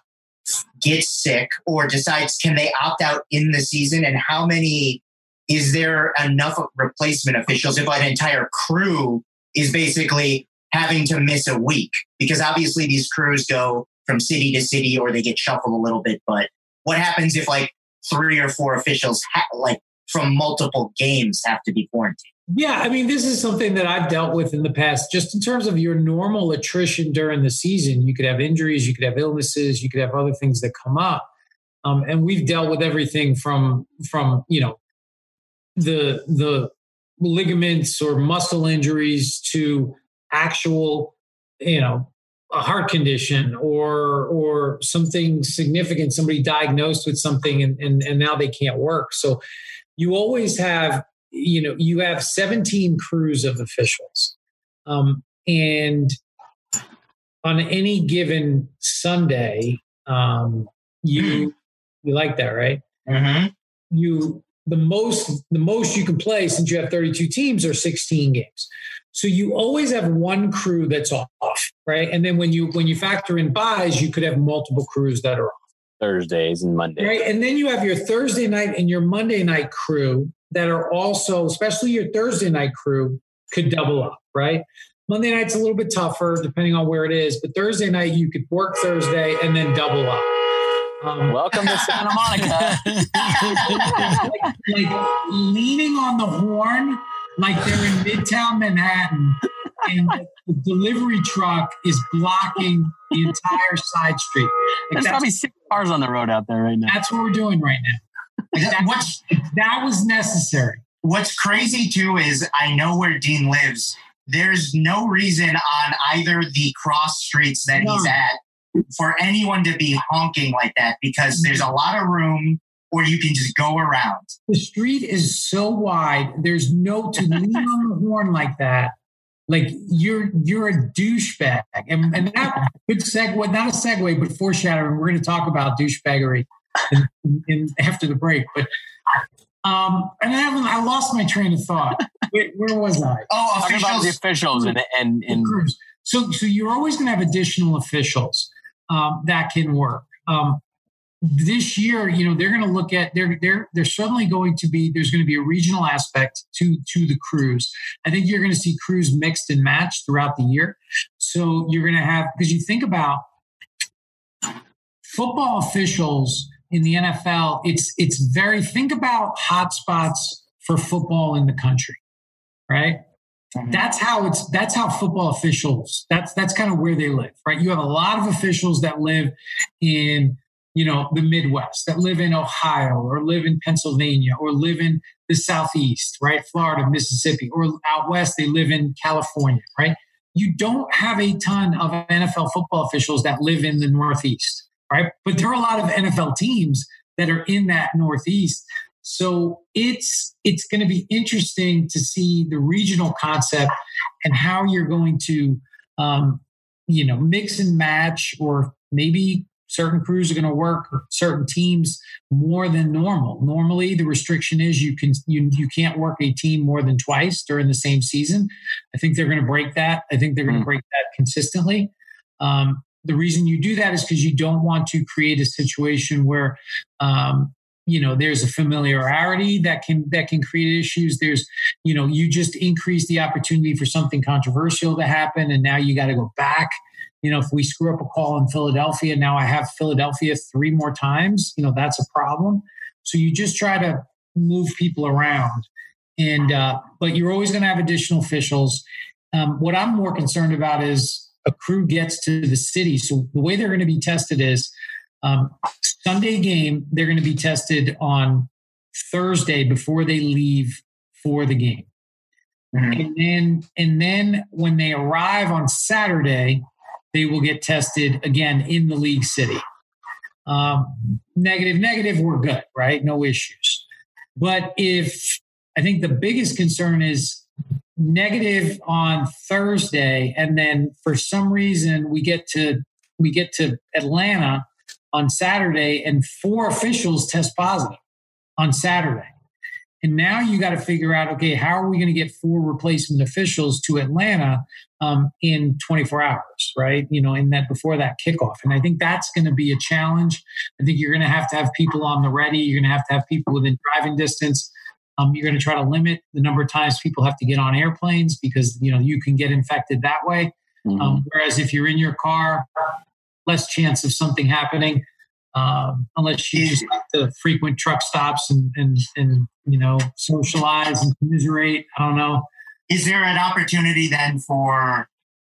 gets sick or decides can they opt out in the season, and how many is there enough replacement officials if an entire crew is basically having to miss a week? Because obviously these crews go from city to city or they get shuffled a little bit. But what happens if like three or four officials, ha- like from multiple games, have to be quarantined? Yeah, I mean, this is something that I've dealt with in the past. Just in terms of your normal attrition during the season, you could have injuries, you could have illnesses, you could have other things that come up, um, and we've dealt with everything from from you know the the ligaments or muscle injuries to actual you know a heart condition or or something significant somebody diagnosed with something and, and and now they can't work. So you always have you know you have 17 crews of officials um, and on any given sunday um, you you like that right? Mm-hmm. you the most the most you can play since you have 32 teams are 16 games so you always have one crew that's off right? And then when you when you factor in buys you could have multiple crews that are off. Thursdays and mondays. Right? And then you have your thursday night and your monday night crew that are also especially your thursday night crew could double up right? Monday night's a little bit tougher depending on where it is but thursday night you could work thursday and then double up. Um, Welcome to Santa <laughs> Monica. like, like, leaning on the horn, like they're in Midtown Manhattan, and the delivery truck is blocking the entire side street. Like There's probably six cars on the road out there right now. That's what we're doing right now. Like that, that was necessary. What's crazy too is I know where Dean lives. There's no reason on either the cross streets that no. he's at for anyone to be honking like that because there's a lot of room or you can just go around. The street is so wide. There's no to lean on the horn like that. Like you're you're a douchebag, and, and that good segue, not a segue, but foreshadowing. We're going to talk about douchebaggery in, in, in, after the break. But um, and I, I lost my train of thought. Where, where was I? Oh, officials. about the officials and and, and so so you're always going to have additional officials um, that can work. Um, this year, you know, they're going to look at they're they're they're certainly going to be there's going to be a regional aspect to to the crews. I think you're going to see crews mixed and matched throughout the year. So you're going to have because you think about football officials in the NFL, it's it's very think about hotspots for football in the country, right? Mm-hmm. That's how it's that's how football officials that's that's kind of where they live, right? You have a lot of officials that live in you know the Midwest, that live in Ohio or live in Pennsylvania or live in the Southeast, right? Florida, Mississippi, or out west they live in California, right? You don't have a ton of NFL football officials that live in the Northeast, right? But there are a lot of NFL teams that are in that Northeast so it's it's going to be interesting to see the regional concept and how you're going to um, you know mix and match or maybe certain crews are going to work certain teams more than normal. Normally the restriction is you can you, you can't work a team more than twice during the same season. I think they're going to break that. I think they're going to mm. break that consistently. Um, the reason you do that is because you don't want to create a situation where um, you know there's a familiarity that can that can create issues. There's you know you just increase the opportunity for something controversial to happen and now you got to go back. You know if we screw up a call in philadelphia now i have philadelphia three more times you know that's a problem. So you just try to move people around and uh, but you're always going to have additional officials. Um, what i'm more concerned about is a crew gets to the city. So the way they're going to be tested is um, Sunday game, they're going to be tested on Thursday before they leave for the game. Mm-hmm. And then and then when they arrive on Saturday, they will get tested again in the league city. um, negative, negative, we're good, right? No issues. But if I think the biggest concern is negative on Thursday, and then for some reason we get to we get to Atlanta on Saturday, and four officials test positive on Saturday. And now you got to figure out, okay, how are we going to get four replacement officials to Atlanta um, in 24 hours, right? You know, in that before that kickoff. And I think that's going to be a challenge. I think you're going to have to have people on the ready. You're going to have to have people within driving distance. Um, you're going to try to limit the number of times people have to get on airplanes because you know you can get infected that way. Mm-hmm. Um, whereas if you're in your car, less chance of something happening um, unless you just like to frequent truck stops and, and, and, you know, socialize and commiserate. I don't know. Is there an opportunity then for,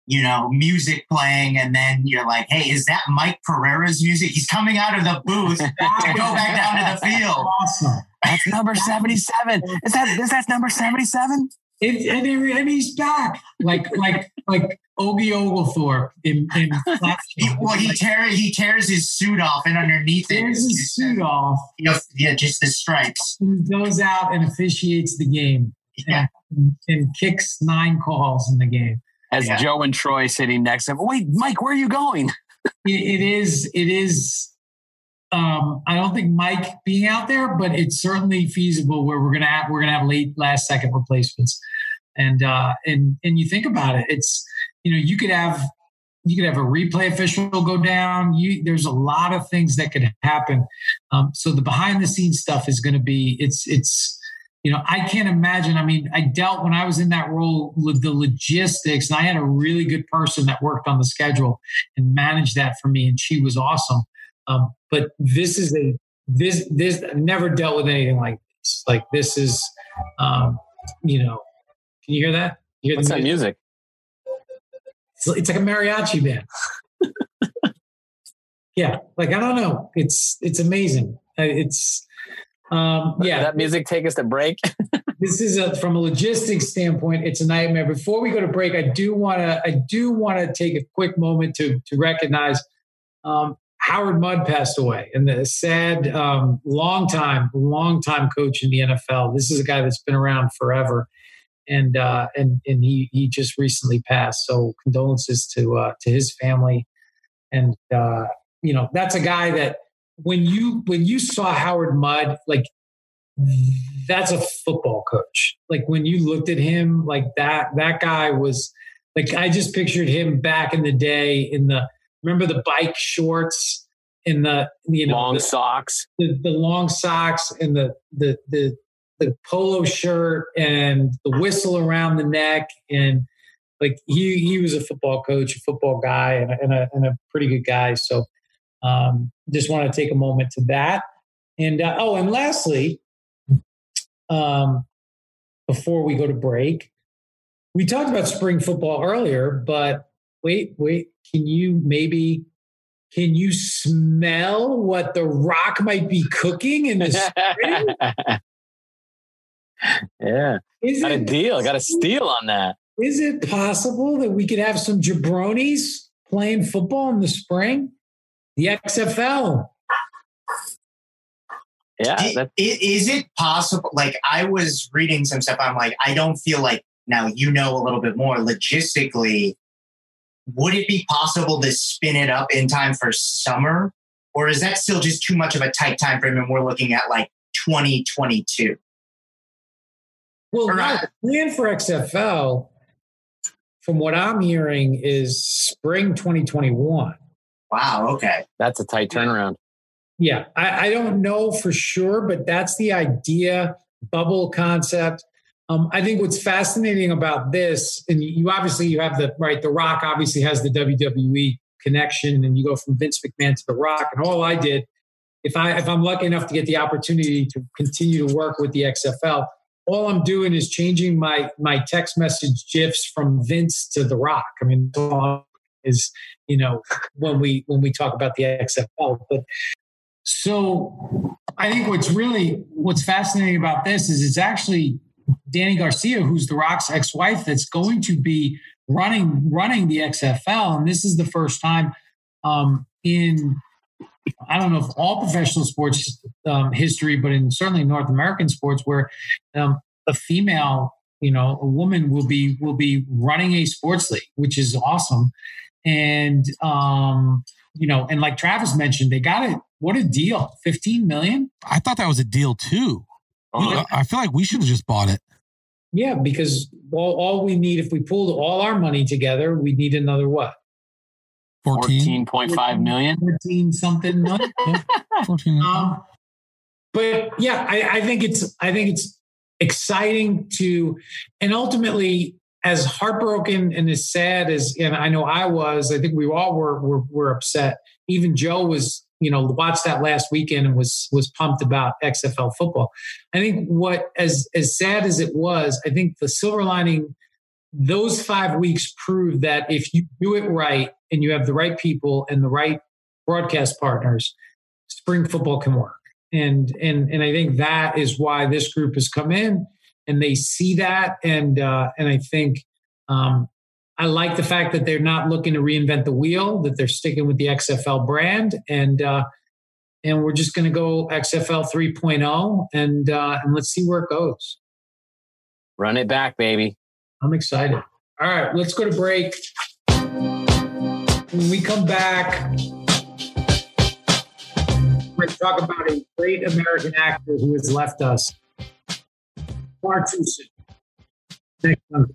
you know, music playing and then you're like, hey, is that Mike Pereira's music? He's coming out of the booth <laughs> to go back down to the <laughs> field. Awesome. That's number 77. Is that, is that number 77? It, and, and he's back, like like like Ogie Ogilthorpe in, in <laughs> well, he tears he tears his suit off, and underneath tears it, his uh, suit off. You know, yeah, just the stripes. He goes out and officiates the game, yeah. and, and kicks nine calls in the game. As yeah. Joe and Troy sitting next to him. Wait, Mike, where are you going? <laughs> it, it is. It is um, I don't think Mike being out there, but it's certainly feasible where we're gonna have we're gonna have late last second replacements. And uh, and and you think about it, it's you know you could have you could have a replay official go down. You, there's a lot of things that could happen. Um, so the behind the scenes stuff is going to be it's it's you know I can't imagine. I mean, I dealt when I was in that role with the logistics, and I had a really good person that worked on the schedule and managed that for me, and she was awesome. Um, but this is a this this I've never dealt with anything like this. Like this is, um, you know, can you hear that? You hear What's that music? It's, it's like a mariachi band. <laughs> yeah, like I don't know. It's it's amazing. Uh, it's um, yeah. that music take us to break. <laughs> this is a, from a logistics standpoint, it's a nightmare. Before we go to break, I do want to I do want to take a quick moment to to recognize um, Howard Mudd passed away, and the sad, um, long time, long time coach in the NFL. This is a guy that's been around forever, and uh, and and he he just recently passed. So condolences to uh, to his family, and uh, you know that's a guy that when you when you saw Howard Mudd, like that's a football coach. Like when you looked at him, like that that guy was like I just pictured him back in the day in the remember the bike shorts and the you know long the, socks, the, the long socks and the the the the polo shirt and the whistle around the neck and like he he was a football coach, a football guy, and a, and a, and a pretty good guy. So um, just want to take a moment to that. And uh, oh, and lastly, um, before we go to break, we talked about spring football earlier, but wait, wait, can you maybe can you smell what the rock might be cooking in the spring? <laughs> yeah. Is got it, a deal. Got a steal on that. Is it possible that we could have some jabronis playing football in the spring? The XFL. Yeah. Is it possible? Like, I was reading some stuff. I'm like, I don't feel like now you know a little bit more logistically would it be possible to spin it up in time for summer? Or is that still just too much of a tight time frame and we're looking at like 2022? Well, no, uh, the plan for XFL, from what I'm hearing, is spring 2021. Wow. Okay. That's a tight turnaround. Yeah. I, I don't know for sure, but that's the idea, bubble concept. Um, I think what's fascinating about this, and you obviously you have the right, The Rock obviously has the WWE connection, and you go from Vince McMahon to The Rock. And all I did, if I if I'm lucky enough to get the opportunity to continue to work with the XFL, all I'm doing is changing my my text message gifs from Vince to The Rock. I mean, is you know when we when we talk about the XFL, but so I think what's really what's fascinating about this is it's actually Dany Garcia, who's The Rock's ex-wife, that's going to be running running the XFL, and this is the first time um, in I don't know if all professional sports um, history, but in certainly North American sports, where um, a female, you know, a woman will be will be running a sports league, which is awesome. And um, you know, and like Travis mentioned, they got it. What a deal! Fifteen million. I thought that was a deal too. Oh, I feel like we should have just bought it. Yeah, because all, all we need, if we pulled all our money together, we'd need another what? 14.5 million? 14 something million. <laughs> 14. Um, but yeah, I, I think it's, I think it's exciting to, and ultimately, as heartbroken and as sad as, and I know I was, I think we all were, were, were upset. Even Joe was you know watched that last weekend and was was pumped about XFL football. I think what as as sad as it was, I think the silver lining those 5 weeks proved that if you do it right and you have the right people and the right broadcast partners, spring football can work. And and and I think that is why this group has come in and they see that and uh and I think um I like the fact that they're not looking to reinvent the wheel, that they're sticking with the XFL brand, and uh, and we're just going to go XFL 3.0, and uh, and let's see where it goes. Run it back, baby. I'm excited. All right, let's go to break. When we come back, we're going to talk about a great American actor who has left us far too soon. Next Monday.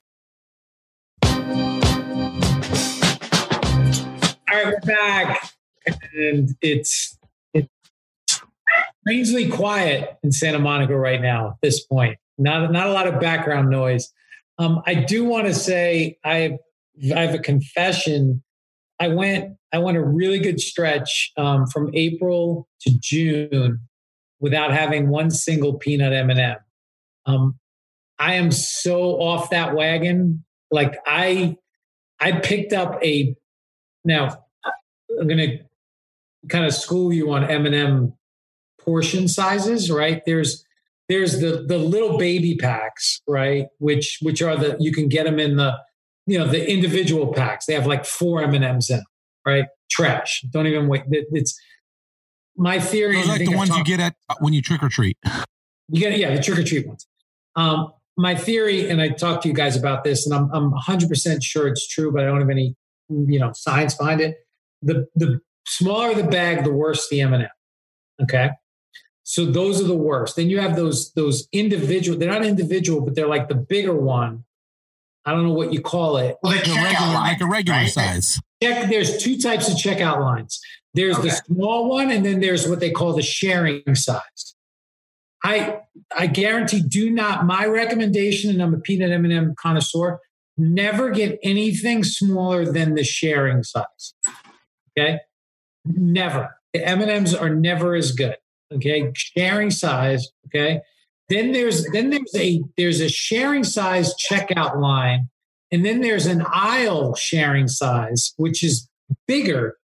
All right, we're back, and it's it's strangely quiet in Santa Monica right now. At this point, not not a lot of background noise. Um, I do want to say I have, I have a confession. I went I went a really good stretch um, from April to June without having one single peanut M and m Um, I am so off that wagon. Like I I picked up a now I'm going to kind of school you on M&M portion sizes, right? There's there's the the little baby packs, right? Which which are the you can get them in the you know the individual packs. They have like four M and M's in, them, right? Trash. Don't even wait. It's my theory. Those like the ones you get at uh, when you trick or treat. You get yeah, the trick or treat ones. Um, my theory, and I talked to you guys about this, and I'm I'm 100 percent sure it's true, but I don't have any you know science behind it the the smaller the bag, the worse the M and m Okay, so those are the worst. Then you have those those individual. They're not individual, but they're like the bigger one. I don't know what you call it. Well, like, a regular, like a regular right? size. Check. There's two types of checkout lines. There's okay. the small one, and then there's what they call the sharing size. I I guarantee, do not. My recommendation, and I'm a peanut M and m connoisseur. Never get anything smaller than the sharing size. Okay. Never. The M&Ms are never as good. Okay. Sharing size. Okay. Then there's then there's a there's a sharing size checkout line, and then there's an aisle sharing size, which is bigger.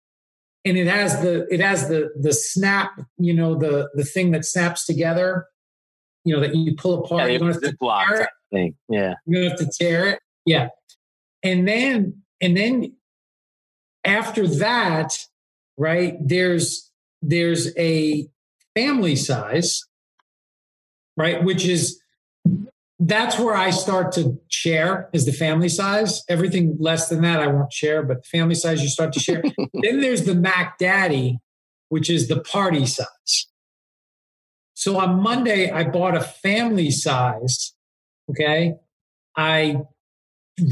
and it has the it has the the snap, you know, the the thing that snaps together, you know, that you pull apart. Yeah, you don't have to tear it. thing. Yeah. You don't have to tear it. Yeah. And then and then after that, right, there's there's a family size, right, which is that's where I start to share is the family size. Everything less than that, I won't share, but the family size you start to share. <laughs> then there's the Mac Daddy, which is the party size. So on Monday, I bought a family size. Okay. I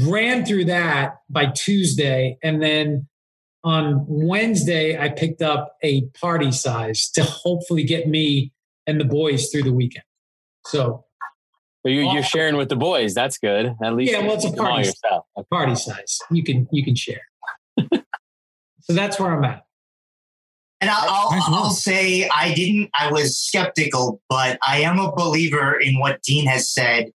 ran through that by Tuesday. And then on Wednesday, I picked up a party size to hopefully get me and the boys through the weekend. So But you, you're sharing with the boys. That's good. At least yeah, well, it's a you can all party, yourself. a party size. You can you can share. so that's where I'm at. And I'll, I'll, I'll say I didn't, I was skeptical, but I am a believer in what Dean has said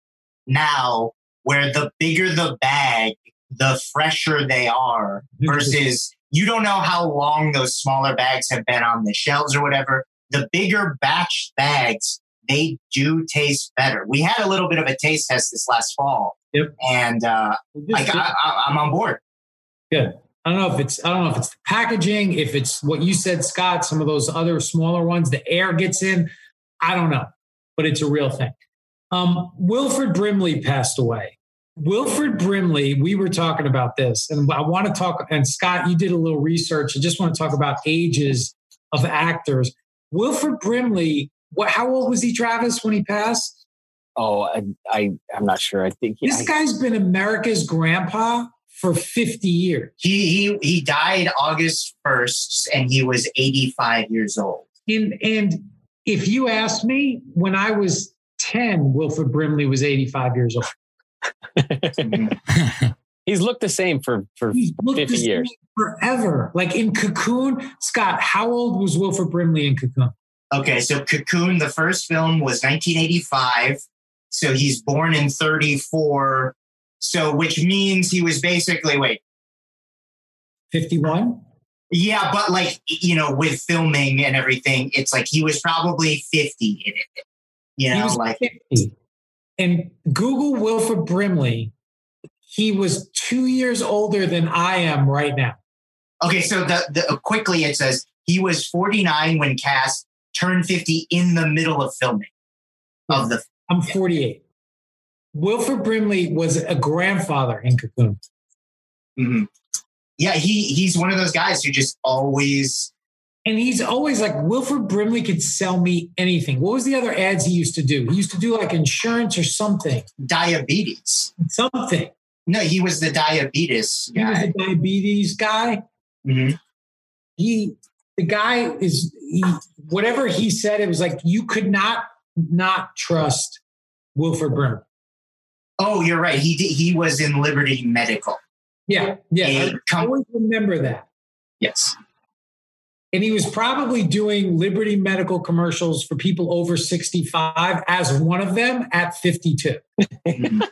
now, where the bigger the bag, the fresher they are versus you don't know how long those smaller bags have been on the shelves or whatever. The bigger batch bags, they do taste better. We had a little bit of a taste test this last fall. Yep. And uh, I, I, I'm on board. Good. I don't know if it's I don't know if it's the packaging, if it's what you said, Scott, some of those other smaller ones, the air gets in. I don't know, but it's a real thing. Um, Wilford Brimley passed away. Wilford Brimley, we were talking about this, and I want to talk. And Scott, you did a little research. I just want to talk about ages of actors. Wilford Brimley, what? How old was he, Travis, when he passed? Oh, I, I I'm not sure. I think This I- guy's been America's grandpa for 50 years. He, he, he died August 1st and he was 85 years old. And and if you asked me, when I was 10, Wilford Brimley was 85 years old. Mm-hmm. <laughs> he's looked the same for for He's 50 the same years. Forever. Like in Cocoon, Scott, how old was Wilford Brimley in Cocoon? Okay, so Cocoon, the first film was 1985. So he's born in 34. So, which means he was basically, wait, 51? yeah, but like, you know, with filming and everything, it's like he was probably 50 in it. You He know, was like, 50. And Google Wilford Brimley, he was two years older than I am right now. okay, so the, the quickly it says he was 49 when cast, turned 50 in the middle of filming of the I'm 48. Wilford Brimley was a grandfather in Cocoon. Mhm. Yeah, he he's one of those guys who just always And he's always like, Wilford Brimley could sell me anything. What was the other ads he used to do? He used to do like insurance or something. diabetes. Something. No, he was the diabetes He was guy. diabetes guy. Mhm. He, the guy is, he, whatever he said, it was like, you could not not trust Wilford Brimley. Oh, you're right. He did, he was in Liberty Medical. Yeah. Yeah. I always remember that. yes. And he was probably doing Liberty Medical commercials for people over 65 as one of them at 52. <laughs> Mhm.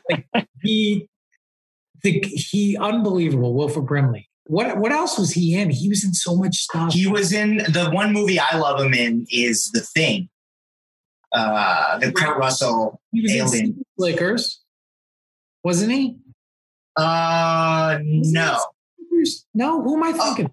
he the he unbelievable Wilford Brimley. What what else was he in? He was in so much stuff. he was in the one movie I love him in is The Thing. Uh, the Kurt Russell He was alien. Slickers, wasn't he? Uh, no. No, who am I thinking?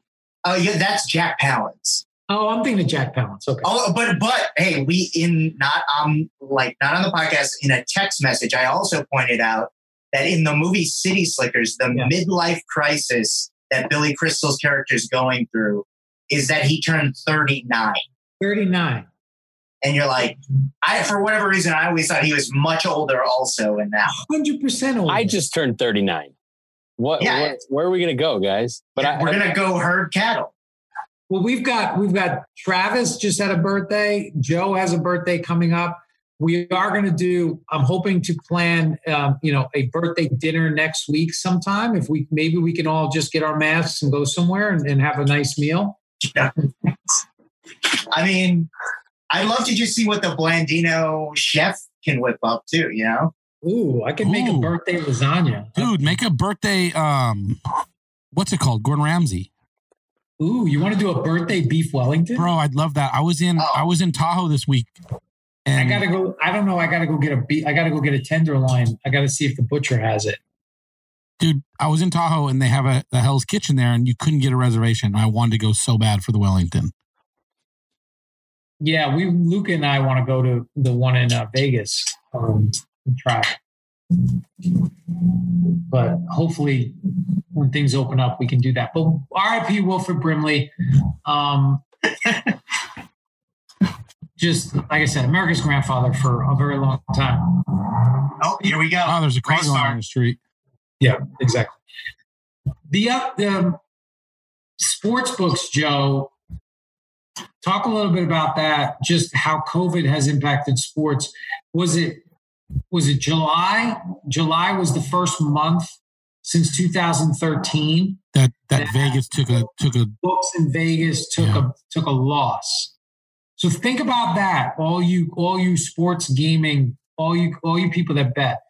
Oh, yeah, that's Jack Palance. Oh, I'm thinking of Jack Palance. Okay. Oh, but but hey, we in not um like not on the podcast in a text message. I also pointed out that in the movie City Slickers, the Yeah. midlife crisis that Billy Crystal's character is going through is that he turned 39. 39. And you're like, I for whatever reason, I always thought he was much older also in that. 100% older. I just turned 39. What, Yeah. what where are we gonna go, guys? But I, We're gonna go herd cattle. Well, we've got we've got Travis just had a birthday. Joe has a birthday coming up. We are going to do. I'm hoping to plan, um, you know, a birthday dinner next week sometime. If we maybe we can all just get our masks and go somewhere and, and have a nice meal. Yeah. I mean, I'd love to just see what the Blandino chef can whip up too, you know? Ooh, I could make a birthday lasagna. Dude, make a birthday. Um, what's it called? Gordon Ramsay. Ooh, you want to do a birthday beef Wellington? Bro, I'd love that. I was in Oh. I was in Tahoe this week. And I gotta go. I don't know. I gotta go get a beef. I gotta go get a tenderloin. I gotta see if the butcher has it. dude, I was in Tahoe and they have a the Hell's Kitchen there, and you couldn't get a reservation. I wanted to go so bad for the Wellington. Yeah, we Luca and I want to go to the one in uh, Vegas um, and try. But hopefully, when things open up, we can do that. But RIP Wilford Brimley. Um, <laughs> just like I said, America's grandfather for a very long time. Oh, here we go. Oh, there's a car going on the street. Yeah, exactly. The uh, the sports books, Joe. Talk a little bit about that. Just how COVID has impacted sports. Was it was it July? July was the first month since 2013. That that Yeah. Vegas took a took a Books in Vegas took a took a loss. So think about that. All you all you sports gaming, all you all you people that bet.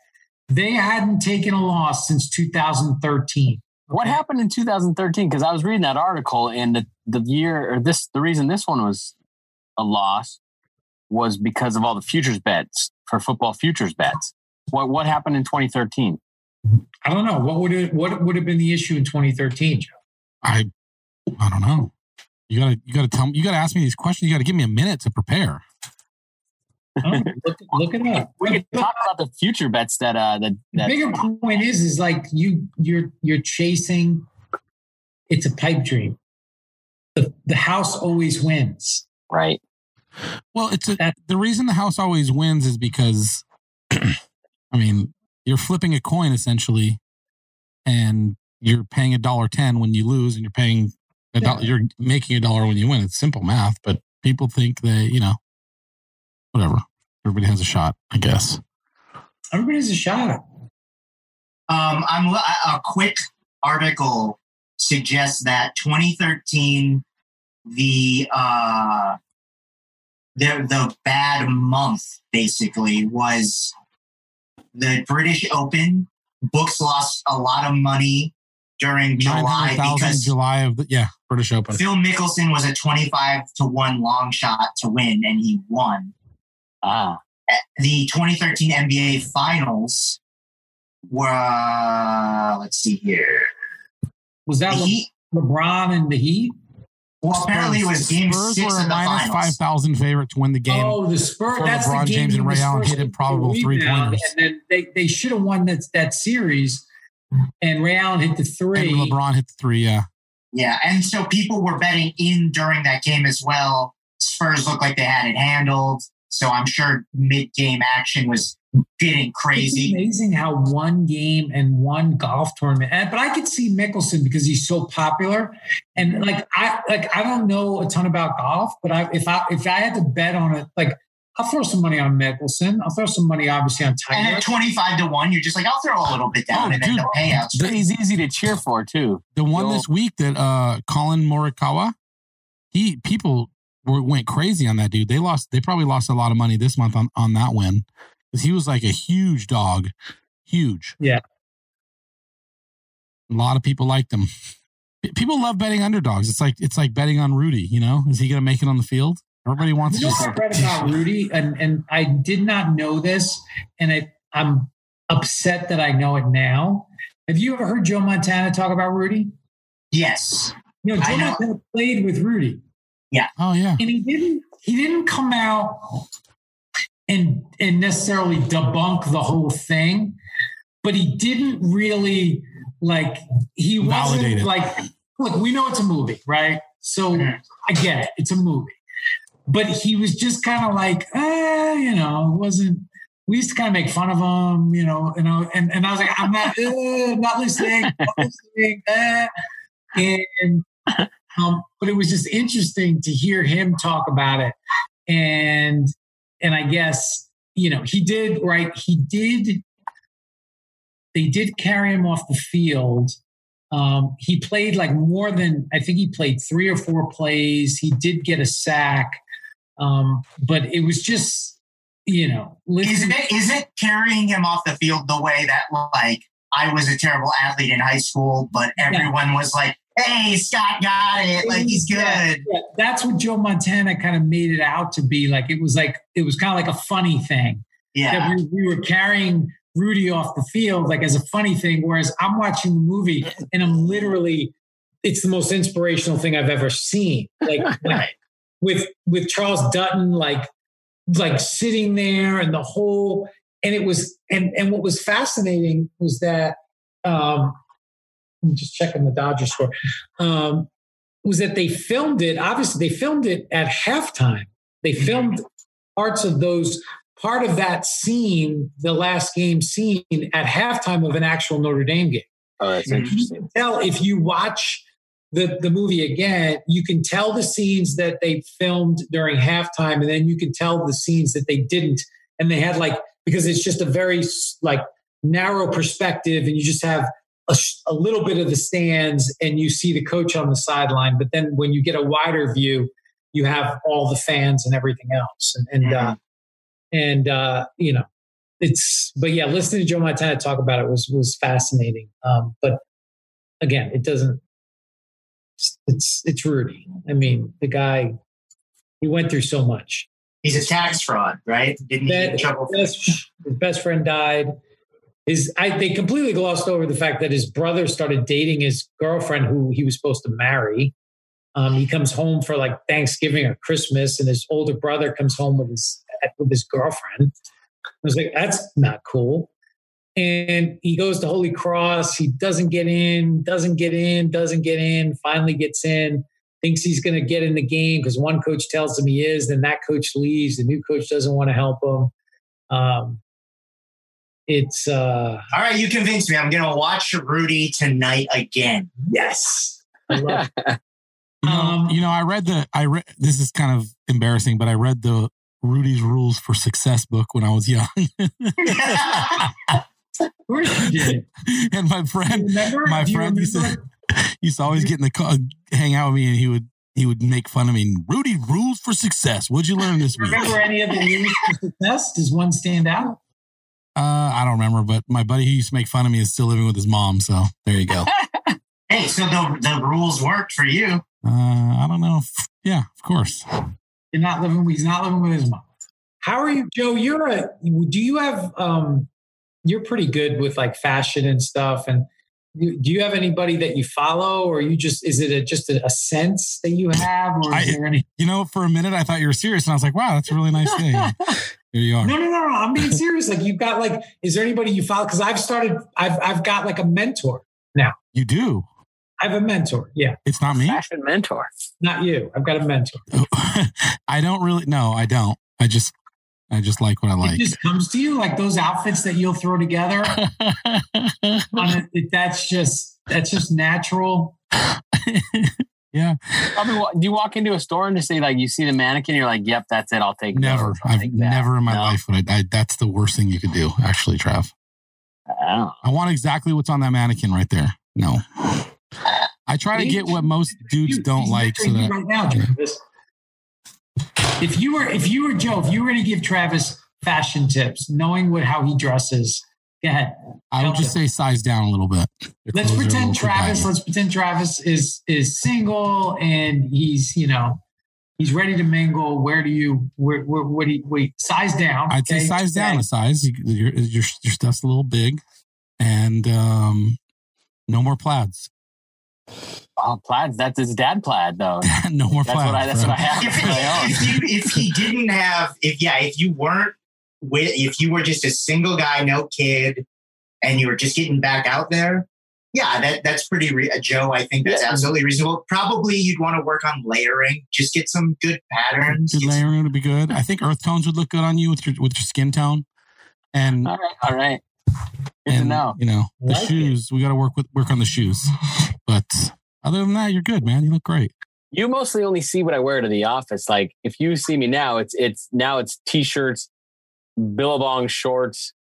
They hadn't taken a loss since 2013. What happened in 2013? Because I was reading that article, and the, the year or this the reason this one was a loss was because of all the futures bets for football futures bets. What what happened in 2013? I don't know. What would it what would have been the issue in 2013, Joe? I I don't know. You gotta you gotta tell me you gotta ask me these questions. You gotta give me a minute to prepare. Oh, look, look it up. We can talk about the future bets that uh that, The bigger point is, is like you, you're, you're chasing. It's a pipe dream. The the house always wins. right. Well, it's a, the reason the house always wins is because, <clears throat> I mean, you're flipping a coin essentially, and you're paying a dollar ten when you lose, and you're paying a dollar. You're making a dollar when you win. It's simple math, but people think that you know, whatever. Everybody has a shot, I guess. Everybody has a shot. Um, I'm a a quick article suggests that 2013, the uh, the the bad month basically was the British Open. Books lost a lot of money during July because July of the yeah British Open. Phil Mickelson was a 25 to 1 long shot to win, and he won. Ah, The 2013 NBA Finals were, let's see here. Was that Le- Heat, LeBron and the Heat? Well, apparently it was game Spurs six were of a the minus five finals. thousand favorite to win the game. Oh, the Spurs. That's LeBron the game James and he Ray Allen hit improbable three-pointers. and then they they should have won that that series. And Ray Allen hit the three. And LeBron hit the three. Yeah, Yeah, and so people were betting in during that game as well. Spurs looked like they had it handled. So I'm sure mid game action was getting It's crazy. amazing how one game and one golf tournament. And, but I could see Mickelson because he's so popular, and like I like I don't know a ton about golf, but I, if I if I had to bet on it, like I'll throw some money on Mickelson. I'll throw some money obviously on Tiger. And at 25 to 1, you're just like, I'll throw a little bit down Oh, and then dude. the payouts. The- he's easy to cheer for too. the one Yo. this week that uh Collin Morikawa, he people were, went crazy on that dude. They lost. They probably lost a lot of money this month on on that win because he was like a huge dog, huge. Yeah. A lot of people liked him. People love betting underdogs. It's like it's like betting on Rudy. You know, is he going to make it on the field? Everybody wants You know to. what I read about <laughs> Rudy, and and I did not know this, and I, I'm upset that I know it now. Have you ever heard Joe Montana talk about Rudy? Yes. You know, Joe know. Montana played with Rudy. Oh yeah. and he didn't he didn't come out and and necessarily debunk the whole thing but he didn't really like he wasn't like look we know it's a movie right? So i get it. It's a movie. But he was just kind of like eh, you know it wasn't we used to kind of make fun of him you know you know and, and i was like i'm not <laughs> uh, not listening not listening eh. and um, but it was just interesting to hear him talk about it. And and i guess you know he did right? He did they did carry him off the field. Um, he played like more than i think he played three or four plays. He did get a sack. Um, but it was just you know Is it, is it carrying him off the field the way that, like, I was a terrible athlete in high school, but everyone was like, hey, Scott got it. Like he's good. Yeah, that's what Joe Montana kind of made it out to be. Like it was like it was kind of like a funny thing. Yeah. We, we, were carrying Rudy off the field like as a funny thing, whereas I'm watching the movie and I'm literally it's the most inspirational thing I've ever seen. Like, <laughs> like with with Charles Dutton, like like sitting there and the whole and it was and and what was fascinating was that um I'm just checking the Dodgers score. Um, was that they filmed it? Obviously, they filmed it at halftime. They mm-hmm. filmed parts of those, part of that scene, the last game scene, at halftime of an actual Notre Dame game. Oh, that's interesting. tell if you watch the, the movie again, you can tell the scenes that they filmed during halftime, and then you can tell the scenes that they didn't. And they had like, because it's just a very like narrow perspective, and you just have a, a, little bit of the stands and you see the coach on the sideline. But then when you get a wider view, you have all the fans and everything else. And, and, uh, and uh, you know, it's, but yeah, listening to Joe Montana talk about it was, was fascinating. Um, but again, it doesn't, it's, it's Rudy. I mean, the guy, he went through so much. He's a tax fraud, right? Didn't he get in trouble? His best friend died his I, they completely glossed over the fact that his brother started dating his girlfriend who he was supposed to marry. Um, he comes home for like Thanksgiving or Christmas, and his older brother comes home with his with his girlfriend. I was like, that's not cool. And he goes to Holy Cross. He doesn't get in, doesn't get in, doesn't get in. Finally gets in. Thinks he's going to get in the game because one coach tells him he is. Then that coach leaves. The new coach doesn't want to help him. Um, it's uh all right you convinced me i'm gonna watch rudy tonight again yes I love it. <laughs> You know, um, you know, I read the I read this is kind of embarrassing, but I read the Rudy's Rules for Success book when I was young. <laughs> of course you did. <laughs> And my friend, my friend used to, used to always get in the car, hang out with me, and he would he would make fun of me. Rudy Rules for Success. What'd you learn this week? Remember any of the rules for success? Does one stand out? Uh, I don't remember, but my buddy who used to make fun of me is still living with his mom. So there you go. <laughs> hey, so the, the rules worked for you. Uh, I don't know. If, yeah, of course. You're not living. He's not living with his mom. How are you, Joe? You're a. Do you have? um You're pretty good with like fashion and stuff. And do you have anybody that you follow, or you just is it a, just a, a sense that you have, or is I, there any? You know, for a minute I thought you were serious, and I was like, "Wow, that's a really nice thing." <laughs> Here you are. No, no, no, no. I'm being serious. Like you've got like, is there anybody you follow? Because I've started. I've I've got like a mentor now. You do. I have a mentor. Yeah. It's not me. Fashion mentor. Not you. I've got a mentor. Oh, <laughs> I don't really. No, I don't. I just I just like what I like. It just comes to you like those outfits that you'll throw together. <laughs> it, that's just that's just natural. <laughs> yeah. I mean, do you walk into a store and just say like you see the mannequin, you're like, "Yep, that's it. I'll take." Never. I'll I've take never in my no. life. I, I, that's the worst thing you could do, actually, Trav. I, I want exactly what's on that mannequin right there. No. I try to get what most dudes don't like. So that, right now, Travis. If you were, if you were Joe, if you were going to give Travis fashion tips, knowing what how he dresses, go ahead. I would just say size down a little bit. Your let's pretend Travis. Let's pretend Travis is is single and he's you know he's ready to mingle. Where do you where, where what do you wait? Size down. I'd okay? say size down a size. Your, your your stuff's a little big, and um, no more plaids. Oh, plaids. That's his dad plaid, though. <laughs> no more that's plaids. What I, that's bro. what I have. If, if, you, if he didn't have, if yeah, if you weren't with, if you were just a single guy, no kid, and you were just getting back out there, yeah, that that's pretty. Re- uh, Joe, I think that's yeah. absolutely reasonable. Probably you'd want to work on layering. Just get some good patterns. Good layering would be good. I think earth tones would look good on you with your with your skin tone. And all right, all right. Good and, to know. You know the like shoes. It. We got to work with work on the shoes, but other than that, you're good, man. You look great. You mostly only see what I wear to the office. Like if you see me now, it's it's now it's t-shirts, billabong shorts,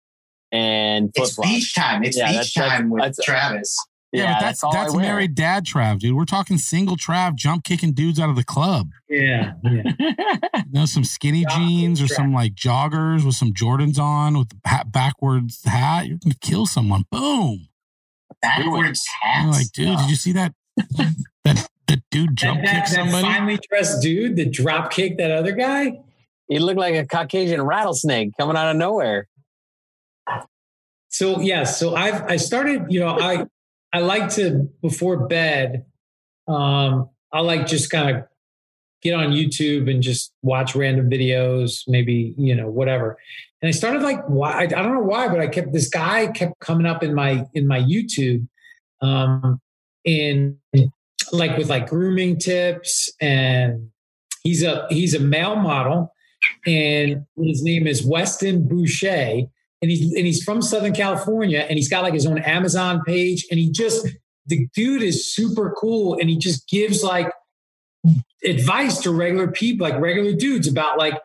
and it's beach time. It's yeah, beach that's, time with that's, Travis. Yeah, yeah, but that's that's, that's married dad Trav, dude. We're talking single Trav, jump kicking dudes out of the club. Yeah, yeah. <laughs> you know, some skinny jeans or some like joggers with some Jordans on with the hat, backwards hat. You're gonna kill someone. Boom. Backwards hat. Like, dude, did you see that <laughs> that, that dude jump that, kicked that somebody. finely dressed dude that drop kicked that other guy. He looked like a Caucasian rattlesnake coming out of nowhere. So yeah, so I've I started, you know, I I like to before bed, um, I like just kind of get on YouTube and just watch random videos, maybe, you know, whatever. And I started like why I don't know why, but I kept this guy kept coming up in my in my YouTube um in like with like grooming tips and he's a he's a male model and his name is Weston Boucher and he's and he's from Southern California, and he's got like his own Amazon page, and he just the dude is super cool, and he just gives like advice to regular people, like regular dudes, about like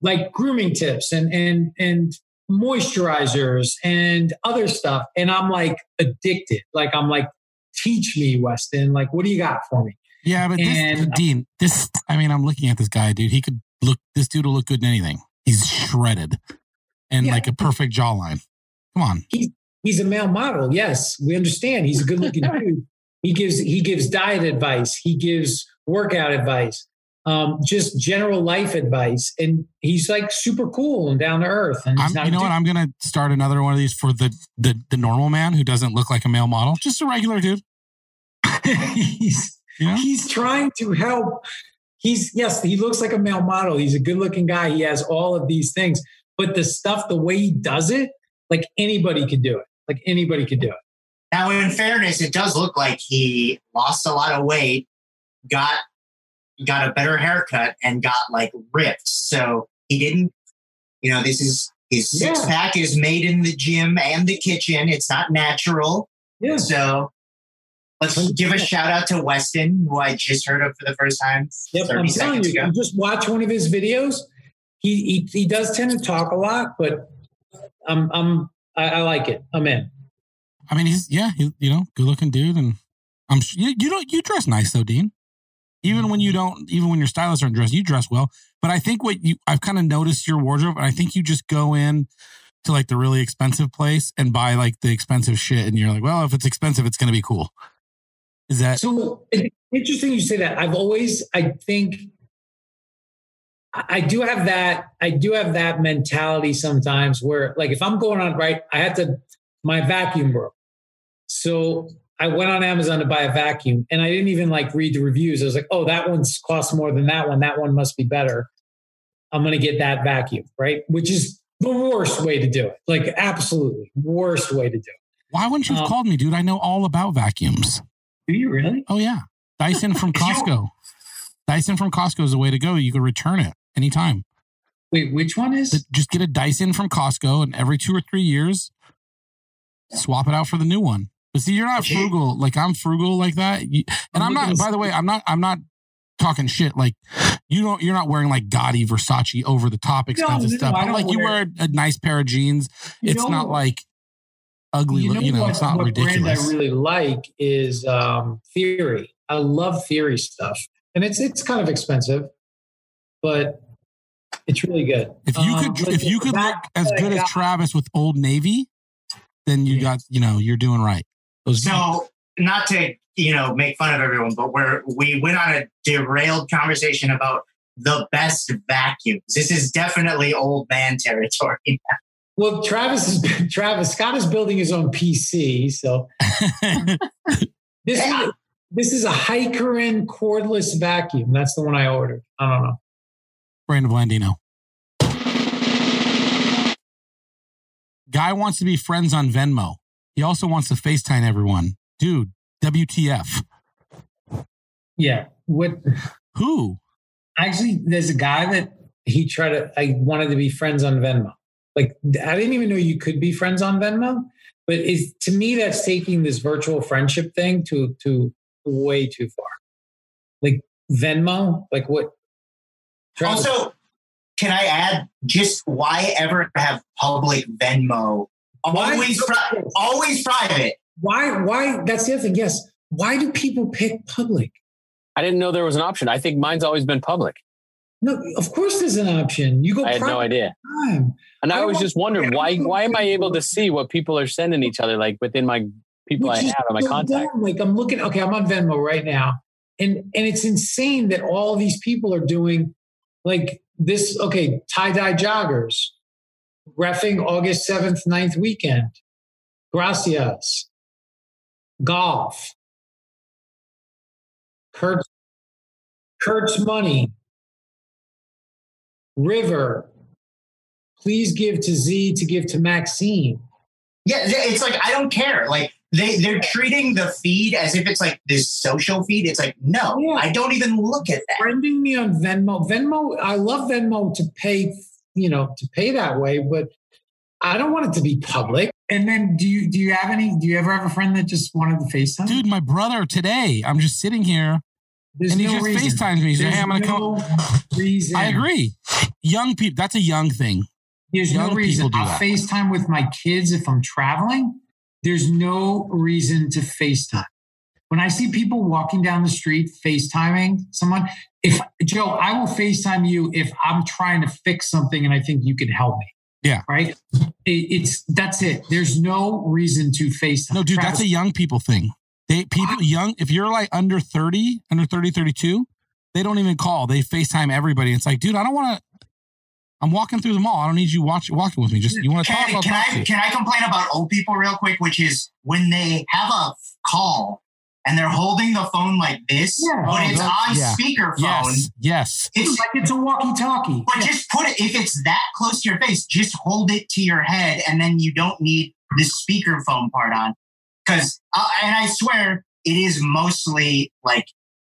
like grooming tips and and and moisturizers and other stuff, and I'm like addicted. Like I'm like, teach me, Weston. Like, what do you got for me? Yeah, but this, Dean, this, I mean, I'm looking at this guy, dude. He could look, this dude will look good in anything. He's shredded and Yeah. like a perfect jawline. Come on. He's he's a male model. Yes, we understand. He's a good looking <laughs> dude. He gives he gives diet advice. He gives workout advice. Um, just general life advice, and he's like super cool and down to earth. And you know what? I'm going to start another one of these for the, the, the normal man who doesn't look like a male model, just a regular dude. <laughs> he's know? he's trying to help. He's yes, he looks like a male model. He's a good looking guy. He has all of these things, but the stuff, the way he does it, like anybody could do it. Like anybody could do it. Now, in fairness, it does look like he lost a lot of weight, got got a better haircut, and got like ripped. So he didn't, you know, this is his six Yeah. pack is made in the gym and the kitchen. It's not natural. Yeah. So let's give a shout out to Weston, who I just heard of for the first time Yep, 30 I'm telling you, ago. just watch one of his videos. He he, he does tend to talk a lot, but I'm I'm I, I like it. I'm in. I mean, he's, yeah, he, you know, good looking dude. And I'm, you, you don't, you dress nice though, Dean. Even when you mm-hmm. don't, even when your stylists aren't dressed, you dress well. But I think what you, I've kind of noticed your wardrobe, and I think you just go in to like the really expensive place and buy like the expensive shit, and you're like, well, if it's expensive, it's gonna be cool. Is that So interesting you say that. I've always I think I do have that I do have that mentality sometimes where like if I'm going on right, I had to my vacuum broke. So I went on Amazon to buy a vacuum and I didn't even like read the reviews. I was like, oh, that one's cost more than that one. That one must be better. I'm gonna get that vacuum, right? Which is the worst way to do it. Like absolutely worst way to do it. why wouldn't you have Um, called me, dude? I know all about vacuums. Do you really? Oh yeah, Dyson from <laughs> Costco. Dyson from Costco is the way to go. You can return it anytime. Wait, which one is? Just get a Dyson from Costco, and every two or three years, swap it out for the new one. But see, you're not frugal like I'm frugal like that. And I'm not. By the way, I'm not. I'm not talking shit. Like you don't. You're not wearing like gaudy Versace over the top expensive no, stuff. I But don't like you wear- wear a nice pair of jeans. You it's not like ugly. You know, what, it's not what ridiculous. brand I really like is um, Theory. I love Theory stuff, and it's it's kind of expensive, but it's really good. If you Um, could, like if you could look as good as Travis with Old Navy, then you got, you know, you're doing right. Those So, not to you know make fun of everyone, but we're we went on a derailed conversation about the best vacuums. This is definitely old man territory. <laughs> Well, Travis is <laughs> Travis Scott is building his own PC, so <laughs> this is this is a Hykerin cordless vacuum. That's the one I ordered. I don't know. Brandon Blandino. Guy wants to be friends on Venmo. He also wants to FaceTime everyone. Dude, WTF? Yeah. What? Who? Actually, there's a guy that he tried to. I wanted to be friends on Venmo. Like I didn't even know you could be friends on Venmo. But is to me that's taking this virtual friendship thing to to way too far. Like Venmo, like what? Travis- Also, can I add just why ever have public Venmo? Always, pri- always private. Why? Why? That's the other thing. Yes. Why do people pick public? I didn't know there was an option. I think mine's always been public. No, of course there's an option. You go. I had no idea. Time. And I, I was just wondering why why am I able to see what people are sending each other like within my people I have in my so contact. dumb. Like I'm looking, okay, I'm on Venmo right now. And and it's insane that all these people are doing like this, okay, tie-dye joggers, refing August 7th, 9th weekend. Gracias. Golf. Kurt's, Kurt's money. River. Please give to Z to give to Maxine. Yeah, it's like I don't care. Like they they're treating the feed as if it's like this social feed. It's like no, Yeah. I don't even look at that. friending me on Venmo. Venmo, I love Venmo to pay, you know, to pay that way, but I don't want it to be public. And then do you do you have any do you ever have a friend that just wanted to FaceTime? Dude, my brother today, I'm just sitting here There's and he no just reason. FaceTimes me. He's like, hey, I'm going to no come. reason. I agree. Young people, that's a young thing. There's Young no reason. people do I'll that. FaceTime with my kids if I'm traveling. There's no reason to FaceTime. When I see people walking down the street FaceTiming someone, if Joe, I will FaceTime you if I'm trying to fix something and I think you can help me. Yeah. Right? It, it's that's it. There's no reason to FaceTime. No, dude, Travis, that's a young people thing. They people young, if you're like under 30, under 30, 32, they don't even call. They FaceTime everybody. It's like, dude, I don't want to. I'm walking through the mall. I don't need you watch, walking with me. Just you want to talk? Can, I'll can talk to I you. can I complain about old people real quick? Which is when they have a call and they're holding the phone like this, Yeah. but Oh, it's on yeah. speakerphone. Yes, yes. It's like it's a walkie-talkie. But just put it if it's that close to your face, just hold it to your head, and then you don't need the speakerphone part on. Because uh, and I swear it is mostly like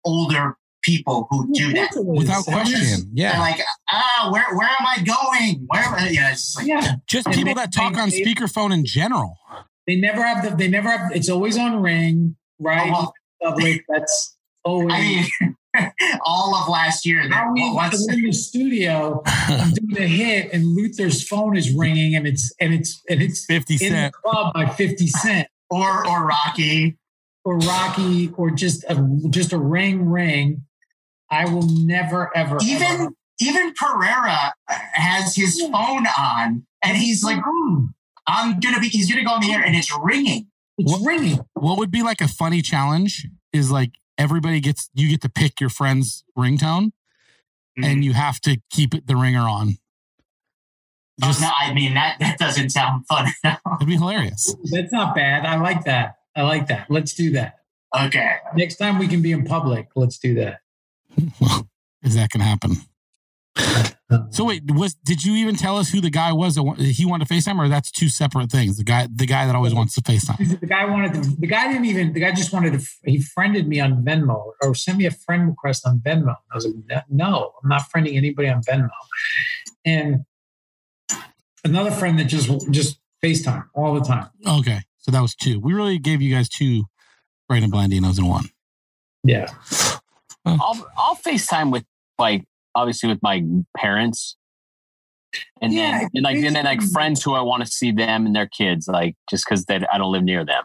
older people who do that. Without They're question. They're Yeah. like, ah, where where am I going? Where? Yeah, it's just like, Yeah. Just people they- that talk they- on they- speakerphone in general. They never have the. They never have. It's always on ring, right? Oh, well. Public. That's always. I mean, <laughs> all of last year. How we once, we're in the studio, I'm <laughs> doing a hit, and Luther's phone is ringing, and it's and it's and it's 50 in Cent. the club by Fifty Cent or or Rocky. or Rocky or just a just a ring ring. I will never ever ever- Even even Pereira has his phone on, and he's like, Hmm. I'm gonna be. He's gonna go on the air, and it's ringing. it's What- ringing. What would be like a funny challenge is like everybody gets you get to pick your friend's ringtone Mm-hmm. and you have to keep it the ringer on. Just, Oh, no, I mean that that doesn't sound <laughs> fun. It'd be hilarious. That's not bad. I like that. I like that. Let's do that. okay. Next time we can be in public. Let's do that. Well, is that gonna happen? Uh, so wait, was did you even tell us who the guy was that he wanted to FaceTime, or that's two separate things? The guy, the guy that always wants to FaceTime. The guy wanted to, the guy didn't even, the guy just wanted to, he friended me on Venmo or sent me a friend request on Venmo. I was like, no, I'm not friending anybody on Venmo. And another friend that just, just FaceTime all the time. Okay, so that was two. We really gave you guys two Brandon Blandinos in one. Yeah. Hmm. I'll I'll FaceTime with like obviously with my parents. And Yeah, then and like and then like friends who I want to see them and their kids, like just because they I don't live near them.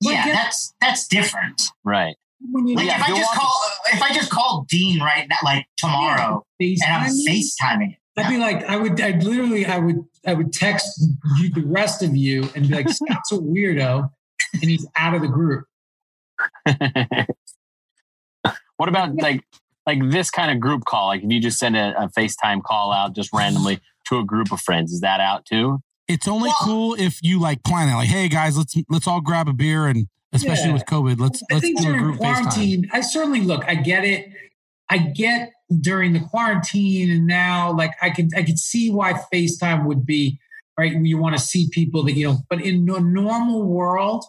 Yeah, that's that's different. Right. Like Yeah, if I just walking- call if I just call Dean right now, like tomorrow, and I'm FaceTiming it. I'd be like, I would, I'd literally, I would, I would text you, the rest of you and be like, Scott's a weirdo and he's out of the group. <laughs> what about like like this kind of group call? Like if you just send a, a FaceTime call out just randomly to a group of friends, is that out too? It's only Well- cool if you like plan it. Like, hey guys, let's let's all grab a beer, and especially Yeah. with COVID, let's I let's think do a during group FaceTime. quarantine, I certainly look. I get it. I get during the quarantine, and now like I can I could see why FaceTime would be right. You want to see people that you know, but in a normal world,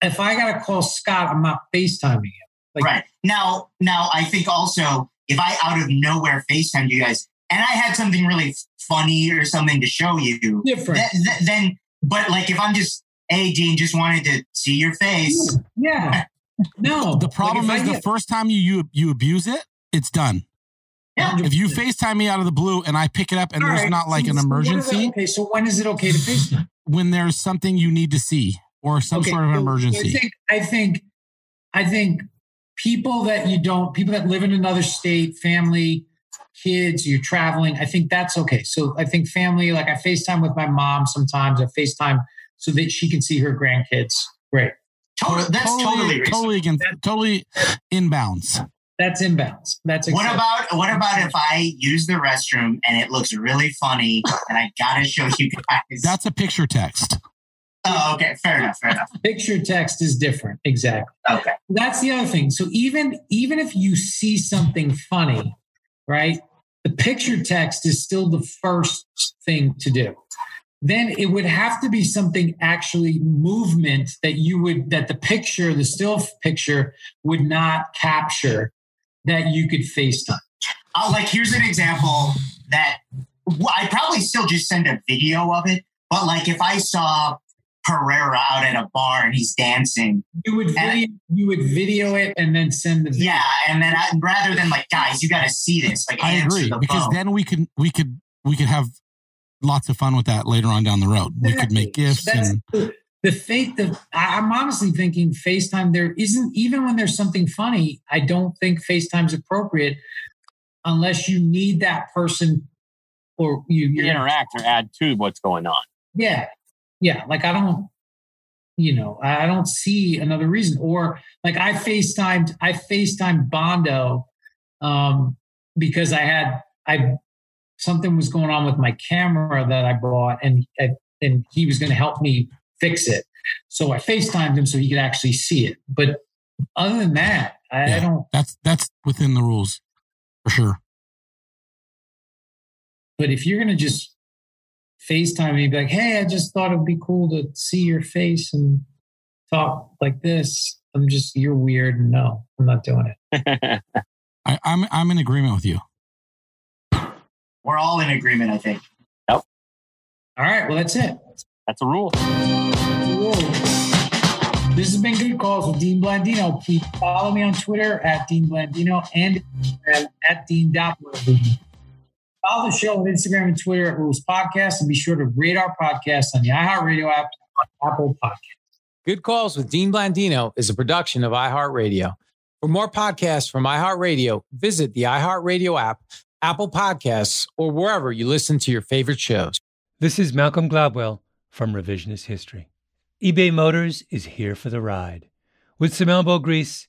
if I got to call Scott, I'm not FaceTiming him. Like, right now, now I think also if I out of nowhere FaceTime you guys, and I had something really funny or something to show you, Different. th- th- then but like if I'm just hey Dean, just wanted to see your face. Yeah. <laughs> No. The problem Like, is I the get- first time you, you you abuse it, it's done. Yeah. If you FaceTime me out of the blue and I pick it up and All there's right, not like so- an so when is it emergency, okay, so when is it okay to FaceTime? <laughs> when there's something you need to see or some Okay, sort of an so- so emergency. I think, I think, I think people that you don't, people that live in another state, family, kids, you're traveling. I think that's okay. So I think family, like I FaceTime with my mom sometimes. I FaceTime so that she can see her grandkids. Right. Totally, that's totally reasonable. totally against, totally inbounds. That's inbounds. That's What about what about if I use the restroom and it looks really funny and I gotta show you guys? That's a picture text. Oh, okay, fair enough, fair enough. picture text is different? Exactly. Okay, That's the other thing. So even even if you see something funny, right? The picture text is still the first thing to do. Then it would have to be something actually movement that you would that the picture, the still picture would not capture that you could FaceTime. uh, like here's an example that I'd probably still just send a video of it, but like if I saw Pereira out at a bar and he's dancing, You would video, you would video it and then send the video. yeah, and then I, rather than like guys, you got to see this, like I agree the because phone. then we could we could we could have lots of fun with that later on down the road. We could make gifts That's and the, the fake. The I- I'm honestly thinking FaceTime. There isn't even when there's something funny. I don't think FaceTime's appropriate unless you need that person or you You you're interact or add to what's going on. Yeah, yeah. Like I don't, you know, I don't see another reason. Or like I FaceTimed, I FaceTimed Bondo um, because I had I something was going on with my camera that I bought, and and he was going to help me fix it. So I FaceTimed him so he could actually see it. But other than that, I, I don't. that's that's within the rules for sure. But if you're going to just FaceTime me, be like, hey, I just thought it'd be cool to see your face and talk like this. I'm just, you're weird. No, I'm not doing it. <laughs> I, I'm I'm in agreement with you. We're all in agreement, I think. Yep. All right. Well, that's it. That's a rule. This has been Good Calls with Dean Blandino. Please follow me on Twitter at Dean Blandino and Instagram at Dean.Blandino. Follow the show on Instagram and Twitter at Rules Podcast and be sure to rate our podcast on the iHeartRadio app on Apple Podcast. Good Calls with Dean Blandino is a production of iHeartRadio. For more podcasts from iHeartRadio, visit the iHeartRadio app, Apple Podcasts, or wherever you listen to your favorite shows. This is Malcolm Gladwell from Revisionist History. eBay Motors is here for the ride. With some elbow grease,